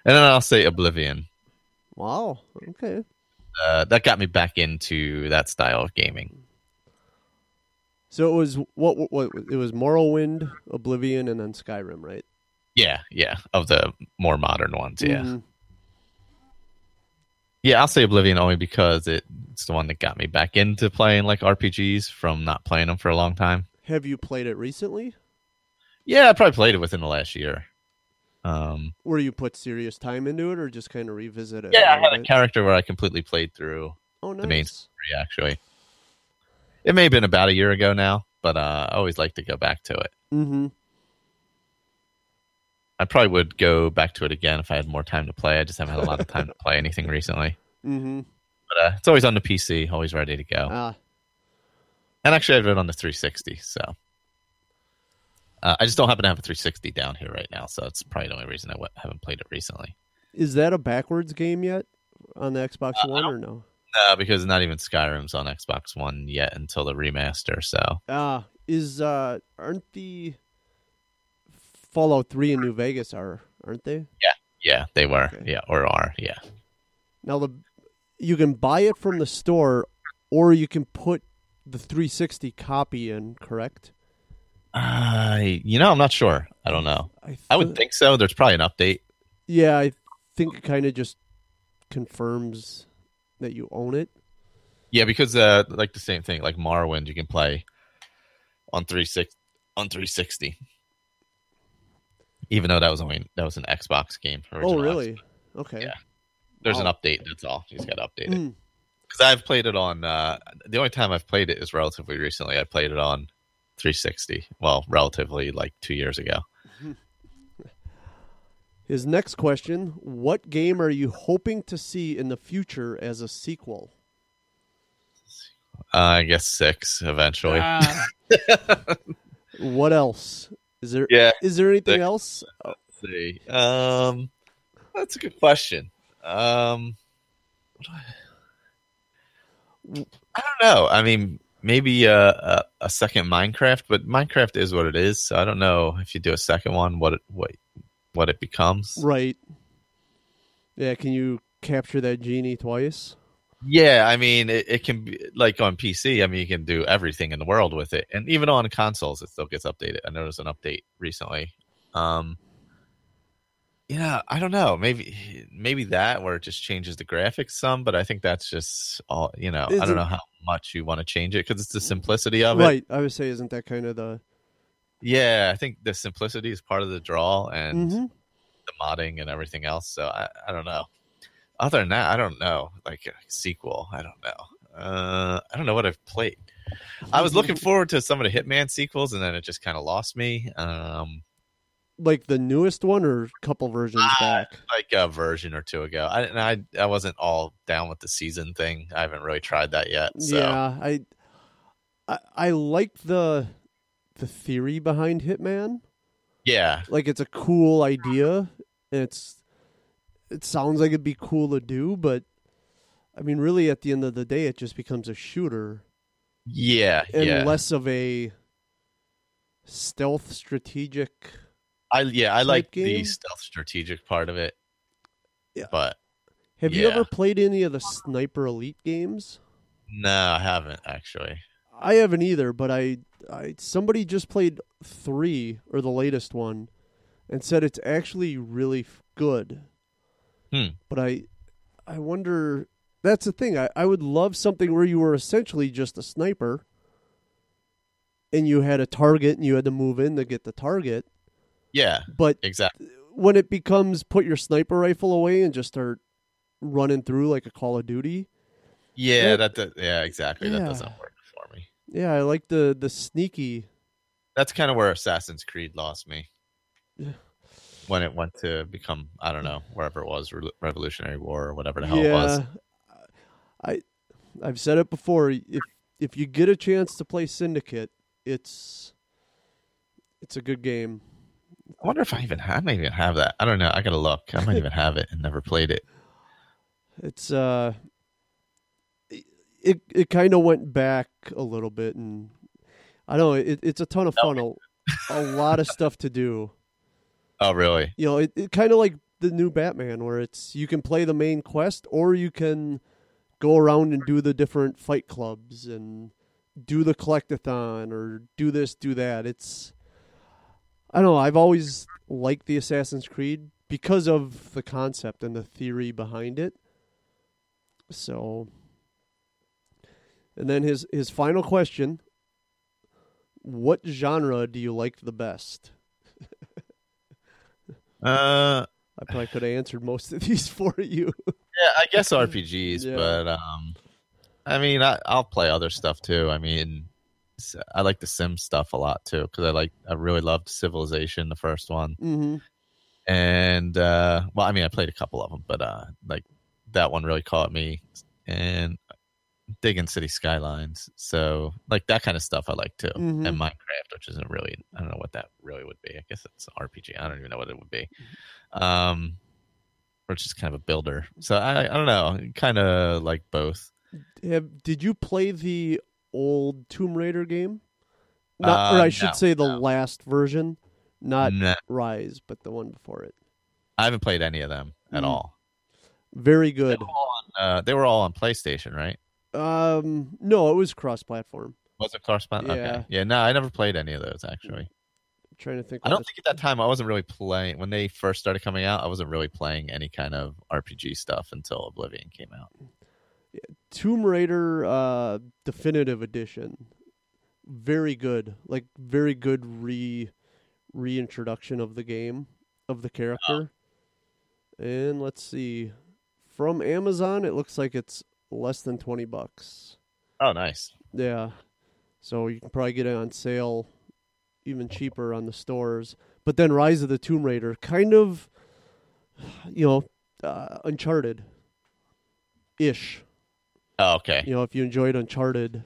and then I'll say Oblivion. Wow. Okay. Uh, that got me back into that style of gaming. So it was what? What? what it was Morrowind, Oblivion, and then Skyrim, right? Yeah, yeah, of the more modern ones. Yeah, Mhm. yeah. I'll say Oblivion only because it, it's the one that got me back into playing like RPGs from not playing them for a long time. Have you played it recently? Yeah, I probably played it within the last year. Um, Where you put serious time into it, or just kind of revisit it? yeah, I had a character where I completely played through Oh, the main story. Actually, it may have been about a year ago now, but uh, I always like to go back to it. Mm-hmm. I probably would go back to it again if I had more time to play. I just haven't had a lot of time to play anything recently. Mm-hmm. But uh, it's always on the PC, always ready to go. Ah. And actually, I have it on the 360, so uh, I just don't happen to have a 360 down here right now, so that's probably the only reason I w- haven't played it recently. Is that a backwards game yet on the Xbox Uh, One, or no? No, because not even Skyrim's on Xbox One yet until the remaster. So Ah, is uh, aren't the Fallout Three and New Vegas are aren't they? yeah, yeah, they were, yeah, or are, yeah. Now the you can buy it from the store, or you can put the 360 copy in. Correct? I, you know, I'm not sure. I don't know. I, I would think so. There's probably an update. Yeah, I think it kind of just confirms that you own it. Yeah, because uh, like the same thing, like Morrowind, you can play on three six on 360. Even though that was only that was an Xbox game. For Oh, really? Okay. Yeah. There's an update. That's all. You just got to update it. Mm. Because I've played it on. Uh, the only time I've played it is relatively recently. I played it on 360. Well, relatively like two years ago. His next question: What game are you hoping to see in the future as a sequel? Uh, I guess six eventually. Ah, What else? Is there? Yeah, Is there anything six. else? Let's see. Um, that's a good question. Um, I don't know. I mean, maybe a, a, a second Minecraft, but Minecraft is what it is. So I don't know if you do a second one, what it what what it becomes. Right. Yeah. Can you capture that genie twice? Yeah, I mean, it, it can be like on PC. I mean, you can do everything in the world with it, and even on consoles, it still gets updated. I noticed an update recently. Um, yeah, I don't know. Maybe maybe that where it just changes the graphics some, but I think that's just all. You know, I Isn't- don't know how much you want to change it because it's the simplicity of it. Right. I would say, isn't that kind of the? Yeah, I think the simplicity is part of the draw and Mhm. the modding and everything else. So I, I don't know. Other than that, I don't know. Like a sequel, I don't know. Uh, I don't know what I've played. I was looking forward to some of the Hitman sequels, and then it just kind of lost me. Um, Like the newest one or a couple versions back? like a version or two ago. I, and I I wasn't all down with the season thing. I haven't really tried that yet. So Yeah, I, I I like the the theory behind Hitman. yeah, Like it's a cool idea. And it's it sounds like it'd be cool to do, but I mean, really, at the end of the day, it just becomes a shooter yeah, and yeah. less of a stealth strategic. I yeah, I like the stealth strategic part of it. Yeah. But Have you ever played any of the Sniper Elite games? no, I haven't actually. I haven't either, but I, I somebody just played three or the latest one, and said it's actually really f- good. Hmm. But I, I wonder. That's the thing. I, I would love something where you were essentially just a sniper, and you had a target, and you had to move in to get the target. Yeah, But exactly. when it becomes put your sniper rifle away and just start running through like a Call of Duty, Yeah, That- that, yeah, exactly. That doesn't work. Yeah, I like the the sneaky. That's kind of where Assassin's Creed lost me. Yeah. When it went to become, I don't know, wherever it was, Re- Revolutionary War or whatever the hell it was. I I've said it before. If if you get a chance to play Syndicate, it's it's a good game. I wonder if I even have, I might even have that. I don't know. I gotta look. I might even have it and never played it. It's uh, it it kind of went back a little bit, and I don't know. It, it's a ton of fun. A, a lot of stuff to do. Oh, really? You know, it, it kind of like the new Batman, where it's you can play the main quest, or you can go around and do the different fight clubs and do the collectathon or do this, do that. It's I don't know. I've always liked the Assassin's Creed because of the concept and the theory behind it. So, and then his his final question: What genre do you like the best? Uh, I probably could have answered most of these for you. yeah, I guess RPGs, Yeah. but um, I mean, I, I'll play other stuff too. I mean, I like the Sim stuff a lot too because I like, I really loved Civilization, the first one, mm-hmm. and uh, well, I mean, I played a couple of them, but uh, like that one really caught me, and digging City Skylines, so like that kind of stuff I like too, Mhm. and Minecraft, which isn't really, I don't know what that really would be. I guess it's an RPG. I don't even know what it would be. Um, or it's just kind of a builder. So I, I don't know, kind of like both. Have, did you play the old Tomb Raider game? Not, or Uh, I should no, say the no. last version, not Nah, Rise, but the one before it. I haven't played any of them at Mm. all. Very They good. were, all on, uh, they were all on PlayStation, right? Um, no, it was cross-platform. Was it correspondent? Yeah. Okay. Yeah, no, I never played any of those actually. I'm trying to think. I don't think at that time I wasn't really playing when they first started coming out. I wasn't really playing any kind of RPG stuff until Oblivion came out. Tomb Raider uh, Definitive Edition. Very good. Like very good re reintroduction of the game of the character. And let's see. From Amazon it looks like it's less than 20 bucks. Oh, nice. Yeah. So you can probably get it on sale even cheaper on the stores. But then Rise of the Tomb Raider kind of you know, uh, Uncharted ish. Oh, okay. You know, if you enjoyed Uncharted,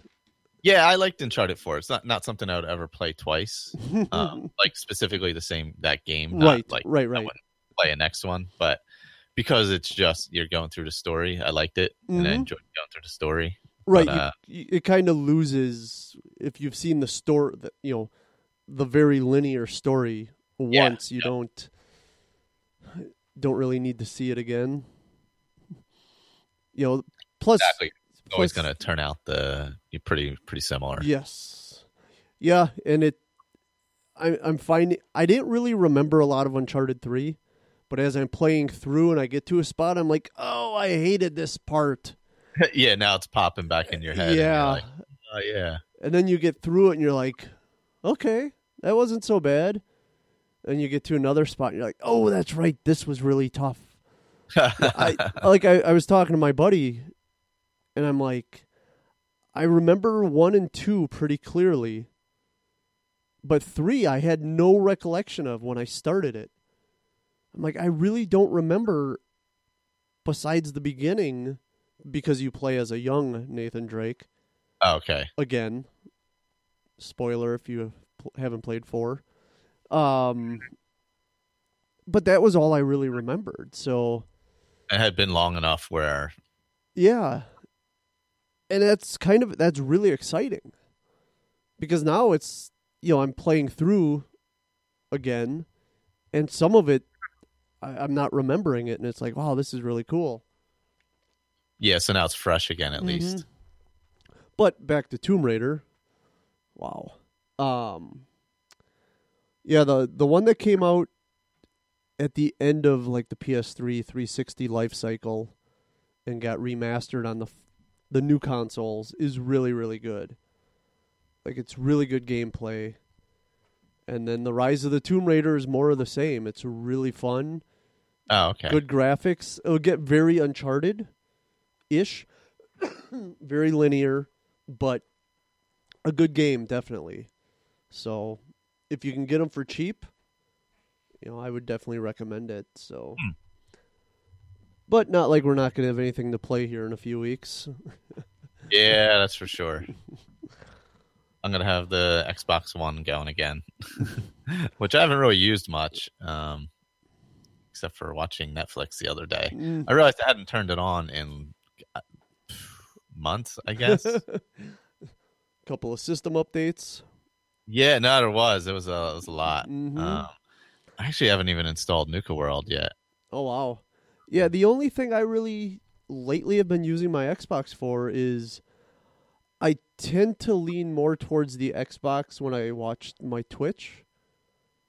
Yeah, I liked Uncharted 4. It's not not something I would ever play twice. Um, like specifically the same that game. Not right, like right, right. play a next one, but because it's just you're going through the story, I liked it and I Mhm. enjoyed going through the story. Right, But, uh, you, it kind of loses if you've seen the story, you know, the very linear story Yeah, once. You don't don't really need to see it again. You know, plus exactly. It's always going to turn out the pretty pretty similar. Yes. Yeah, and it I I'm finding I didn't really remember a lot of Uncharted 3, but as I'm playing through and I get to a spot I'm like, "Oh, I hated this part." yeah, now it's popping back in your head. yeah. like, oh yeah. And then you get through it and you're like, "Okay, that wasn't so bad." And you get to another spot and you're like, "Oh, that's right. This was really tough." I like I, I was talking to my buddy and I'm like I remember 1 and 2 pretty clearly. But 3 I had no recollection of when I started it. I'm like I really don't remember besides the beginning because you play as a young Nathan Drake Oh, okay. again. Spoiler if you haven't played 4. Um but that was all I really remembered. So It had been long enough where Yeah. And that's kind of that's really exciting. Because now it's you know, I'm playing through again and some of it I, I'm not remembering it and it's like, wow, this is really cool. yeah, so now it's fresh again Mm-hmm. at least. But back to Tomb Raider. Wow. Um Yeah, the the one that came out at the end of like the PS3 360 life cycle and got remastered on the the new consoles is really really good. Like it's really good gameplay. And then the Rise of the Tomb Raider is more of the same. It's really fun. Oh, okay. Good graphics. It'll get very uncharted ish. very linear, but a good game definitely. So, if you can get them for cheap, you know, I would definitely recommend it. So, Hmm. but not like we're not going to have anything to play here in a few weeks. Yeah, that's for sure. I'm gonna have the Xbox One going again, which I haven't really used much, um, except for watching Netflix the other day. Mm. I realized I hadn't turned it on in uh, months. I guess. Couple of system updates. yeah, no, there was. It was a, it was a lot. Mhm. Um, I actually haven't even installed Nuka World yet. Oh wow. Yeah, the only thing I really lately have been using my Xbox for is I tend to lean more towards the Xbox when I watch my Twitch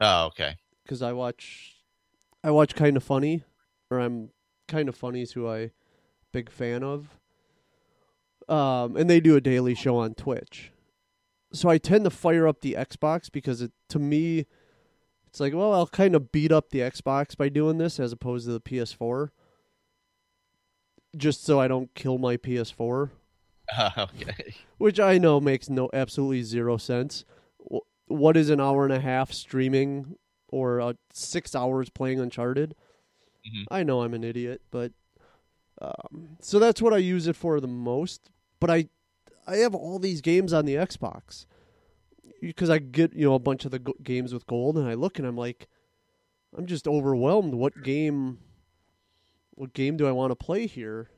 Oh, okay. cuz I watch I watch Kinda Funny or I'm Kinda Funny is who I big fan of. Um and they do a daily show on Twitch. So I tend to fire up the Xbox because it to me it's like, well, I'll kind of beat up the Xbox by doing this as opposed to the PS4 just so I don't kill my PS4, okay. which I know makes no absolutely zero sense. What is an hour and a half streaming or uh, six hours playing Uncharted? Mhm. I know I'm an idiot, but um, so that's what I use it for the most. But I, I have all these games on the Xbox because I get you know a bunch of the go- games with gold, and I look and I'm like, I'm just overwhelmed. What game? What game do I want to play here?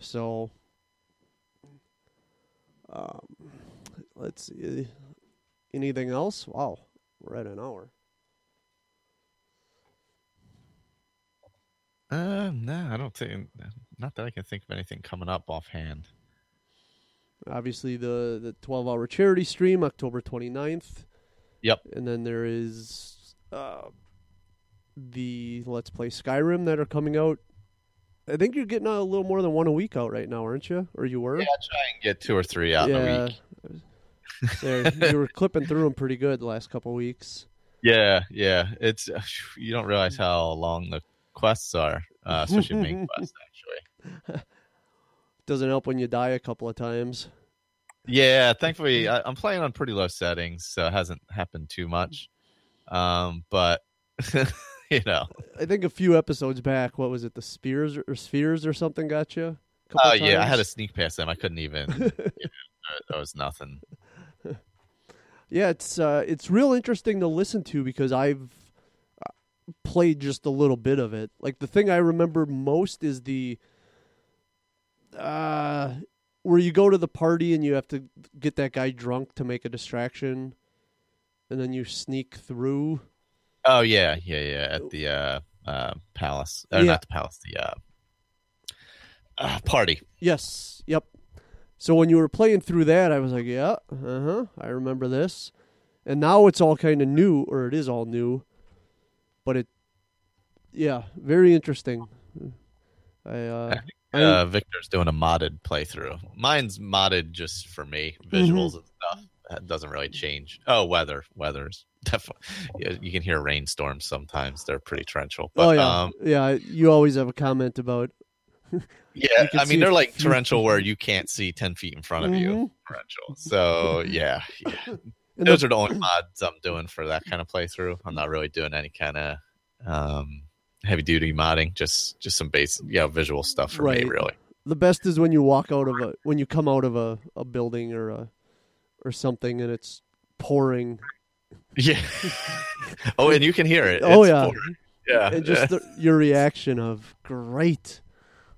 So, um, let's see. Anything else? Wow, we're at an hour. Uh, no, I don't think. Not that I can think of anything coming up offhand. Obviously, the the 12 hour charity stream, October 29th. Yep. And then there is uh, the Let's Play Skyrim that are coming out. I think you're getting a little more than one a week out right now, aren't you? Or you were? Yeah, try and get two or three out in a week. You were clipping through them pretty good the last couple weeks. Yeah, yeah. It's you don't realize how long the quests are, uh, especially main quest. Actually, Doesn't help when you die a couple of times. yeah. Thankfully, I, I'm playing on pretty low settings, so it hasn't happened too much. Um, but you know. I think a few episodes back, what was it, the Spears or Spheres or something got you? Oh yeah, I had to sneak past them. I couldn't even. you know, that was nothing. Yeah, it's uh, it's real interesting to listen to because I've uh, played just a little bit of it. Like the thing I remember most is the uh, where you go to the party and you have to get that guy drunk to make a distraction, and then you sneak through. Oh yeah, yeah, yeah. At the uh, uh, palace, or Yeah. not the palace, the uh, uh, party. Yes. Yep. So when you were playing through that, I was like, yeah, uh huh, I remember this. And now it's all kind of new, or it is all new. But it, yeah, very interesting. I, uh, I- Uh, Victor's doing a modded playthrough. Mine's modded just for me, Mm-hmm. visuals and stuff. That doesn't really change. Oh, weather, weather's definitely. You can hear rainstorms sometimes. They're pretty torrential. But, oh yeah, um, yeah. You always have a comment about. Yeah, I mean they're like torrential where you can't see ten feet in front of you. Mhm. Torrential. So yeah, yeah. Those the- are the only mods I'm doing for that kind of playthrough. I'm not really doing any kind of um, heavy duty modding. Just just some base, yeah, visual stuff for Right. me. Really. The best is when you walk out of a when you come out of a, a building or a or something and it's pouring. Yeah. oh, and you can hear it. oh It's yeah, pouring. Yeah. and just the, your reaction of great.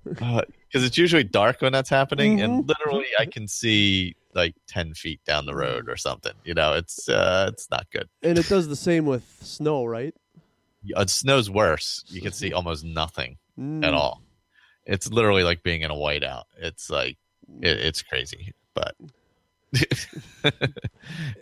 because it's usually dark when that's happening, and Mhm. literally I can see like ten feet down the road or something. You know, it's uh, it's not good. And it does the same with snow, right? Uh, snow's worse. You can see almost nothing Mm. at all. It's literally like being in a whiteout. It's like it, it's crazy, but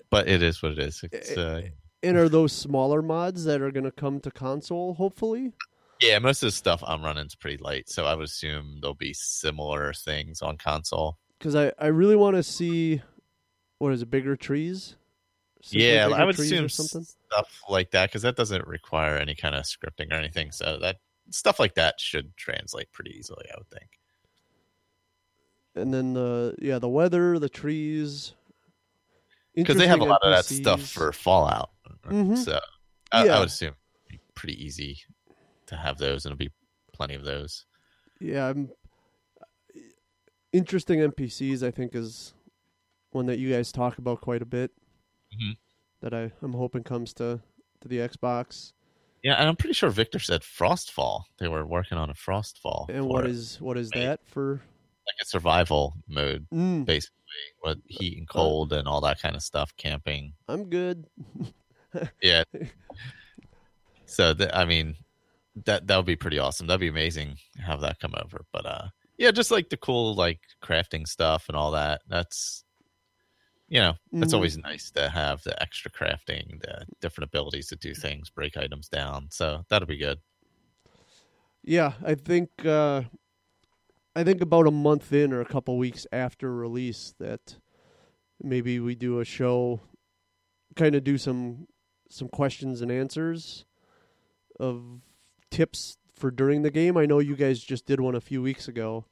but it is what it is. It's, uh, And are those smaller mods that are going to come to console? Hopefully. yeah, most of the stuff I'm running is pretty light, so I would assume there'll be similar things on console. because I, I really want to see what is it bigger trees yeah, I would assume something stuff like that because that doesn't require any kind of scripting or anything. So that stuff like that should translate pretty easily, I would think. and then the yeah the weather the trees Because they have a lot of that stuff for Fallout, Mhm. so I, Yeah. I would assume pretty easy to have those, and it'll be plenty of those. yeah I'm, interesting npcs i think is one that you guys talk about quite a bit Mhm. that I, i'm hoping comes to to the xbox Yeah, and I'm pretty sure Victor said Frostfall. They were working on a Frostfall. and what it. is what is that for like a survival mode, Mm. basically, with heat and cold and all that kind of stuff, camping. i'm good Yeah. so th- I mean, that that would be pretty awesome. That'd be amazing have that come over. But uh, yeah, just like the cool like crafting stuff and all that. That's you know, that's Mhm. always nice to have the extra crafting, the different abilities to do things, break items down. So that'll be good. Yeah, I think uh, I think about a month in or a couple weeks after release that maybe we do a show, kind of do some some questions and answers of tips for during the game. I know you guys just did one a few weeks ago.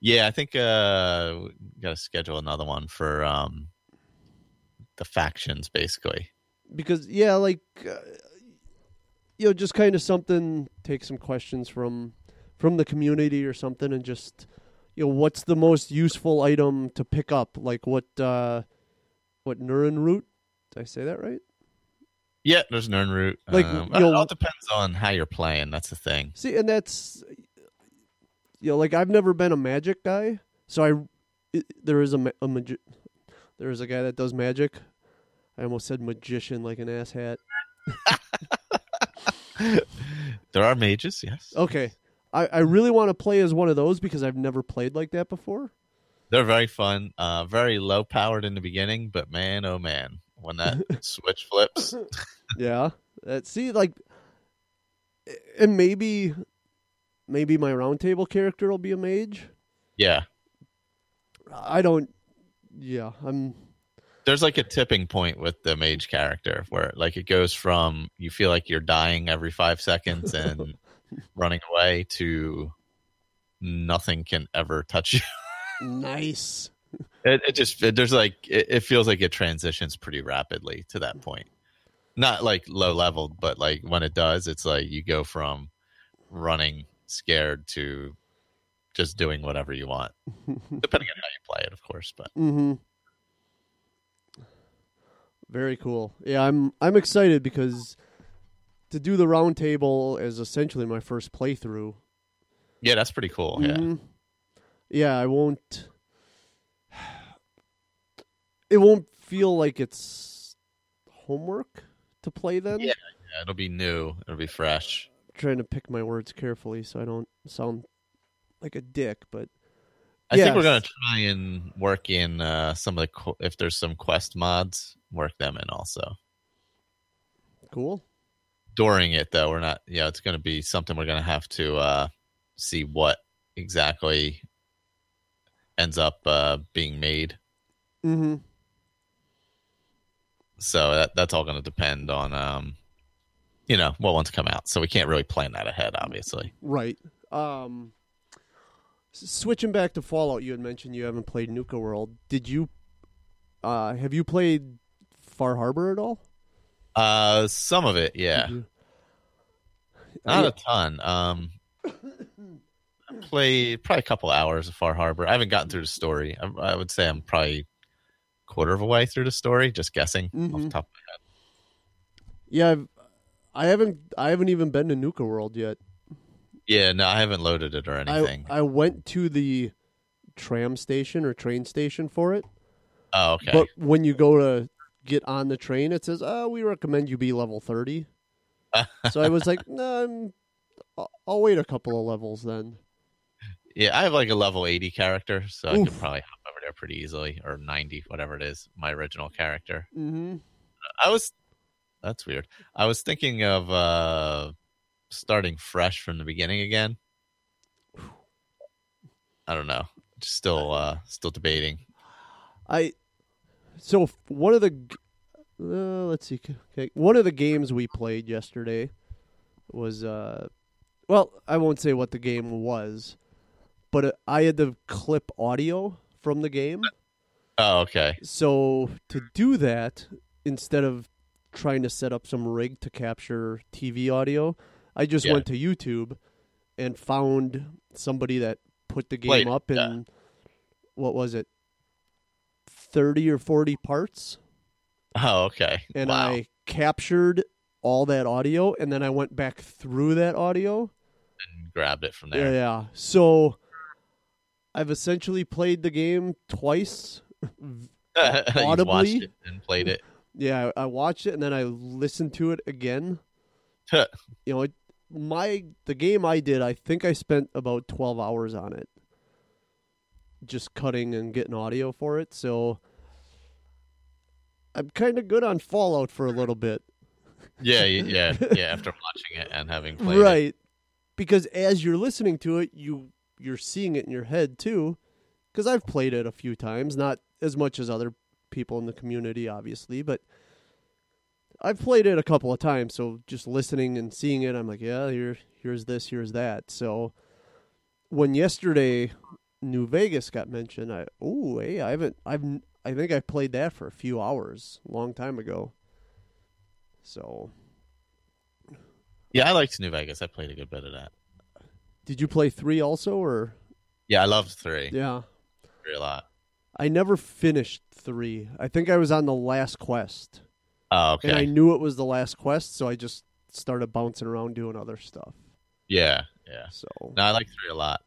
Yeah, I think uh, got to schedule another one for um, the factions, basically. because yeah like uh, you know just kind of something take some questions from from the community or something and just you know what's the most useful item to pick up like what uh what Nirnroot did i say that right Yeah, there's Nirnroot. Like, um, you know- it all depends on how you're playing. That's the thing. see and that's you know like i've never been a magic guy so i it, there is a, a magi- there is a guy that does magic i almost said magician like an asshat There are mages, yes. okay I, I really want to play as one of those because I've never played like that before. They're very fun. Uh, very low powered in the beginning, but man, oh man, when that switch flips, Yeah. Uh, see, like, and maybe, maybe my roundtable character will be a mage. yeah, I don't. Yeah, I'm. there's like a tipping point with the mage character where like it goes from you feel like you're dying every five seconds and running away to nothing can ever touch you. Nice. It, it just it, there's like it, it feels like it transitions pretty rapidly to that point. Not like low leveled, but like when it does, it's like you go from running scared to just doing whatever you want, depending on how you play it, of course. But Mm-hmm. Very cool. Yeah, I'm I'm excited because to do the round table is essentially my first playthrough. yeah, that's pretty cool. Yeah. Mhm. Yeah, I won't. It won't feel like it's homework to play then. Yeah, yeah, it'll be new. It'll be fresh. Trying to pick my words carefully so I don't sound like a dick, but I think we're gonna try and work in uh, some of the qu- if there's some quest mods, work them in also. cool. During it though, we're not. Yeah, it's gonna be something we're gonna have to uh, see what exactly ends up uh, being made. Mm-hmm. So that that's all gonna depend on um, you know what ones come out. So we can't really plan that ahead, obviously. Right. Um, switching back to Fallout, you had mentioned you haven't played Nuka World. Did you? Uh, have you played Far Harbor at all? Uh, some of it, yeah. You? Not a ton. Um, I played probably a couple hours of Far Harbor. I haven't gotten through the story. I, I would say I'm probably quarter of a way through the story, just guessing off the top of my head. Yeah, I've, I haven't. I haven't even been to Nuka World yet. Yeah, no, I haven't loaded it or anything. I I went to the tram station or train station for it. oh, okay. But when you go to get on the train, it says, "Oh, we recommend you be level 30. so I was like, "No, I'm, I'll- I'll wait a couple of levels then." yeah, I have like a level 80 character, so I could probably hop over there pretty easily, or 90, whatever it is. My original character. Mm-hmm. I was. That's weird. I was thinking of uh starting fresh from the beginning again. I don't know. Just still, uh still debating. I so one of the uh, let's see, okay, one of the games we played yesterday was uh, well, I won't say what the game was, but uh, I had to clip audio from the game. Oh, okay. So to do that, instead of trying to set up some rig to capture TV audio, I just Yeah. went to YouTube and found somebody that put the game Played up in what was it, thirty or forty parts, Oh, okay. and wow. I captured all that audio, and then I went back through that audio. and grabbed it from there. yeah. So I've essentially played the game twice. Audibly? and played it. Yeah, I I watched it and then I listened to it again. you know, it, my the game I did, I think I spent about 12 hours on it. Just cutting and getting audio for it. So I'm kind of good on Fallout for a little bit. yeah, yeah, yeah. After watching it and having played it. right. Because as you're listening to it, you you're seeing it in your head too. Cuz I've played it a few times, not as much as other people in the community obviously, but I've played it a couple of times, so just listening and seeing it, I'm like, yeah, here, here's this, here's that. So when yesterday New Vegas got mentioned, I oh, hey, I haven't, I've, I think I played that for a few hours, a long time ago. So, Yeah, I liked New Vegas. I played a good bit of that. did you play three also, or Yeah, I loved three. yeah? Three a lot. I never finished three. I think I was on the last quest, Oh, okay. and I knew it was the last quest, so I just started bouncing around doing other stuff. Yeah, yeah. So No, I like three a lot.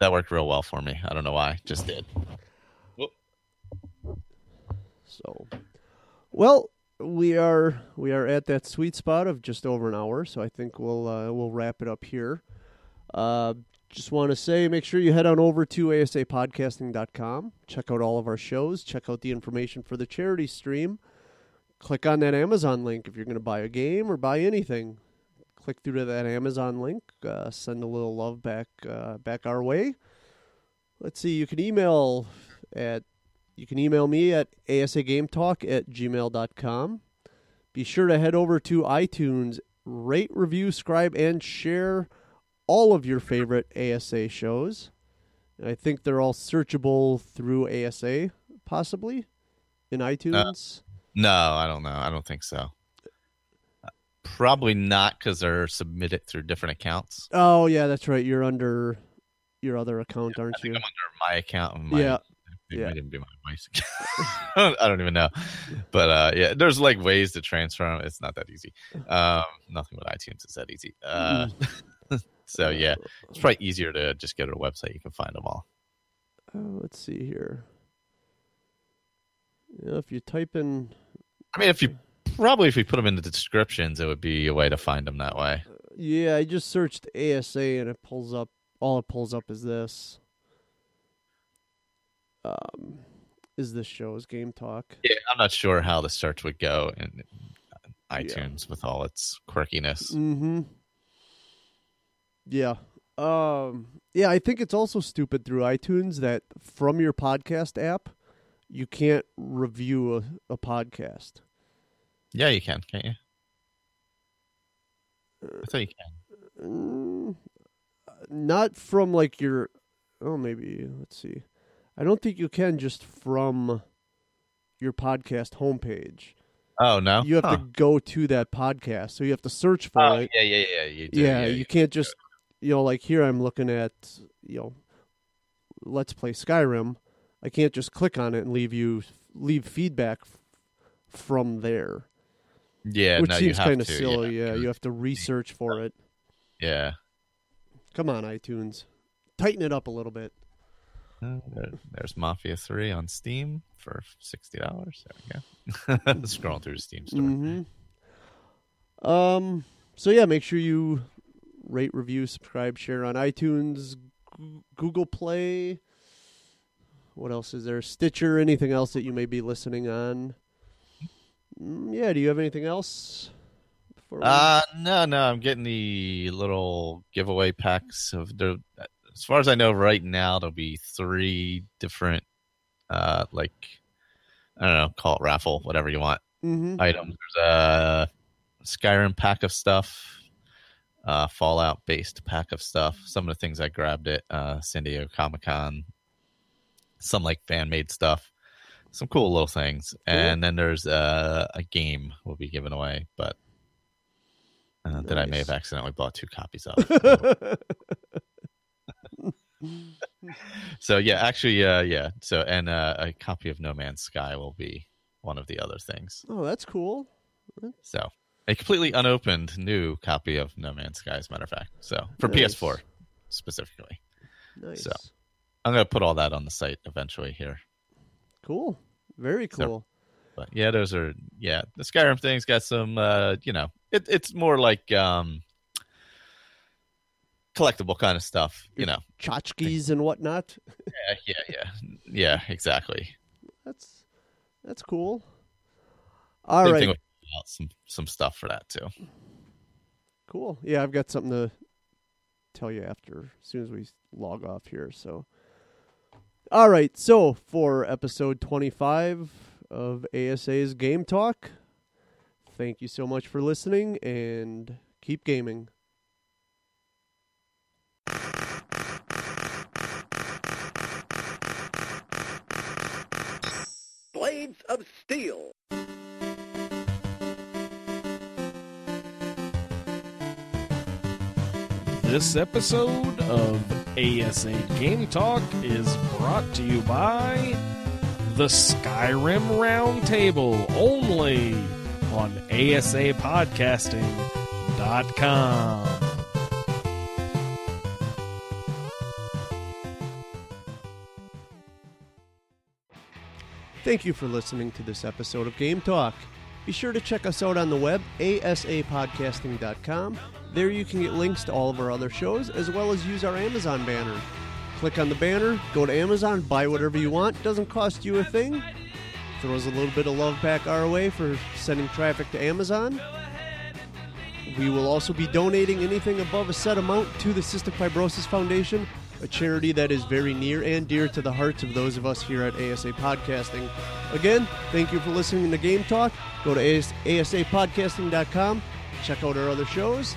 That worked real well for me. I don't know why. Just did. So, well, we are we are at that sweet spot of just over an hour, so I think we'll uh, we'll wrap it up here. Uh, just want to say, make sure you head on over to asapodcasting.com. Check out all of our shows. Check out the information for the charity stream. Click on that Amazon link if you're going to buy a game or buy anything. Click through to that Amazon link. Uh, send a little love back uh, back our way. Let's see. You can email at you can email me at asagametalk at gmail.com. Be sure to head over to iTunes, rate, review, scribe, and share all of your favorite ASA shows. I think they're all searchable through ASA, possibly, in iTunes. No, I don't know. I don't think so. Probably not because they're submitted through different accounts. Oh yeah, that's right. You're under your other account, aren't I think you? I'm under my account. My, Yeah. Yeah. might even be my wife's account. I don't even know. But uh, yeah, there's like ways to transfer them. It's not that easy. Um, nothing with iTunes is that easy. Uh, so yeah, it's probably easier to just go to a website. You can find them all. Oh, let's see here. Yeah, if you type in, I mean, if you probably if you put them in the descriptions, it would be a way to find them that way. yeah, I just searched ASA and it pulls up. All it pulls up is this. Um, is this show's game talk? Yeah, I'm not sure how the search would go in iTunes with all its quirkiness. Mm-hmm. Yeah. Um. Yeah, I think it's also stupid through iTunes that from your podcast app, you can't review a, a podcast. Yeah, you can, can't you? I thought you can. Mm, not from like your. Oh, maybe. Let's see. I don't think you can just from your podcast homepage. Oh no, You have Huh. to go to that podcast, so you have to search for Oh it. yeah, yeah, yeah. You do, yeah, you you can't just you know like here I'm looking at you know let's play Skyrim. I can't just click on it and leave you leave feedback f- from there. Yeah, which no, seems kind of silly. Yeah, you have to research for it. Yeah. Come on, iTunes, tighten it up a little bit. Uh, there- there's Mafia 3 on Steam for $60. There we go. Scrolling through the Steam store. hmm Um. So yeah, make sure you rate, review, subscribe, share on iTunes, G- Google Play. What else is there? Stitcher. Anything else that you may be listening on? Mm, yeah. Do you have anything else? Uh, no, no, I'm getting the little giveaway packs of there. As far as I know, right now there'll be three different, uh, like I don't know, call it raffle, whatever you want, Mhm. items. There's a Skyrim pack of stuff, uh, Fallout based pack of stuff. Some of the things I grabbed at uh, San Diego Comic Con, some like fan made stuff, some cool little things, and then there's uh, a game we'll be giving away, but uh, that I may have accidentally bought two copies of. so yeah, actually, uh, yeah. So and uh, a copy of No Man's Sky will be one of the other things. oh, that's cool. So a completely unopened new copy of No Man's Sky, as a matter of fact. So for Nice. PS4 specifically. Nice. So I'm gonna put all that on the site eventually here. Cool. Very So- cool. But yeah, those are yeah. The Skyrim thing's got some uh, you know, it, it's more like um collectible kind of stuff, you know. Tchotchkes and whatnot. Yeah, yeah, yeah. Yeah, exactly. That's that's cool. All Same right. Thing with uh, some some stuff for that too. Cool. Yeah, I've got something to tell you after as soon as we log off here. So, all right. So for episode twenty-five of ASA's Game Talk, thank you so much for listening and keep gaming. Blades of Steel. This episode of ASA Game Talk is brought to you by the Skyrim Roundtable only on asapodcasting.com. Thank you for listening to this episode of Game Talk. Be sure to check us out on the web, asapodcasting.com. There you can get links to all of our other shows, as well as use our Amazon banner. Click on the banner, go to Amazon, buy whatever you want. Doesn't cost you a thing. Throws a little bit of love back our way for sending traffic to Amazon. We will also be donating anything above a set amount to the Cystic Fibrosis Foundation, a charity that is very near and dear to the hearts of those of us here at ASA Podcasting. Again, thank you for listening to Game Talk. Go to AS- asapodcasting.com, check out our other shows.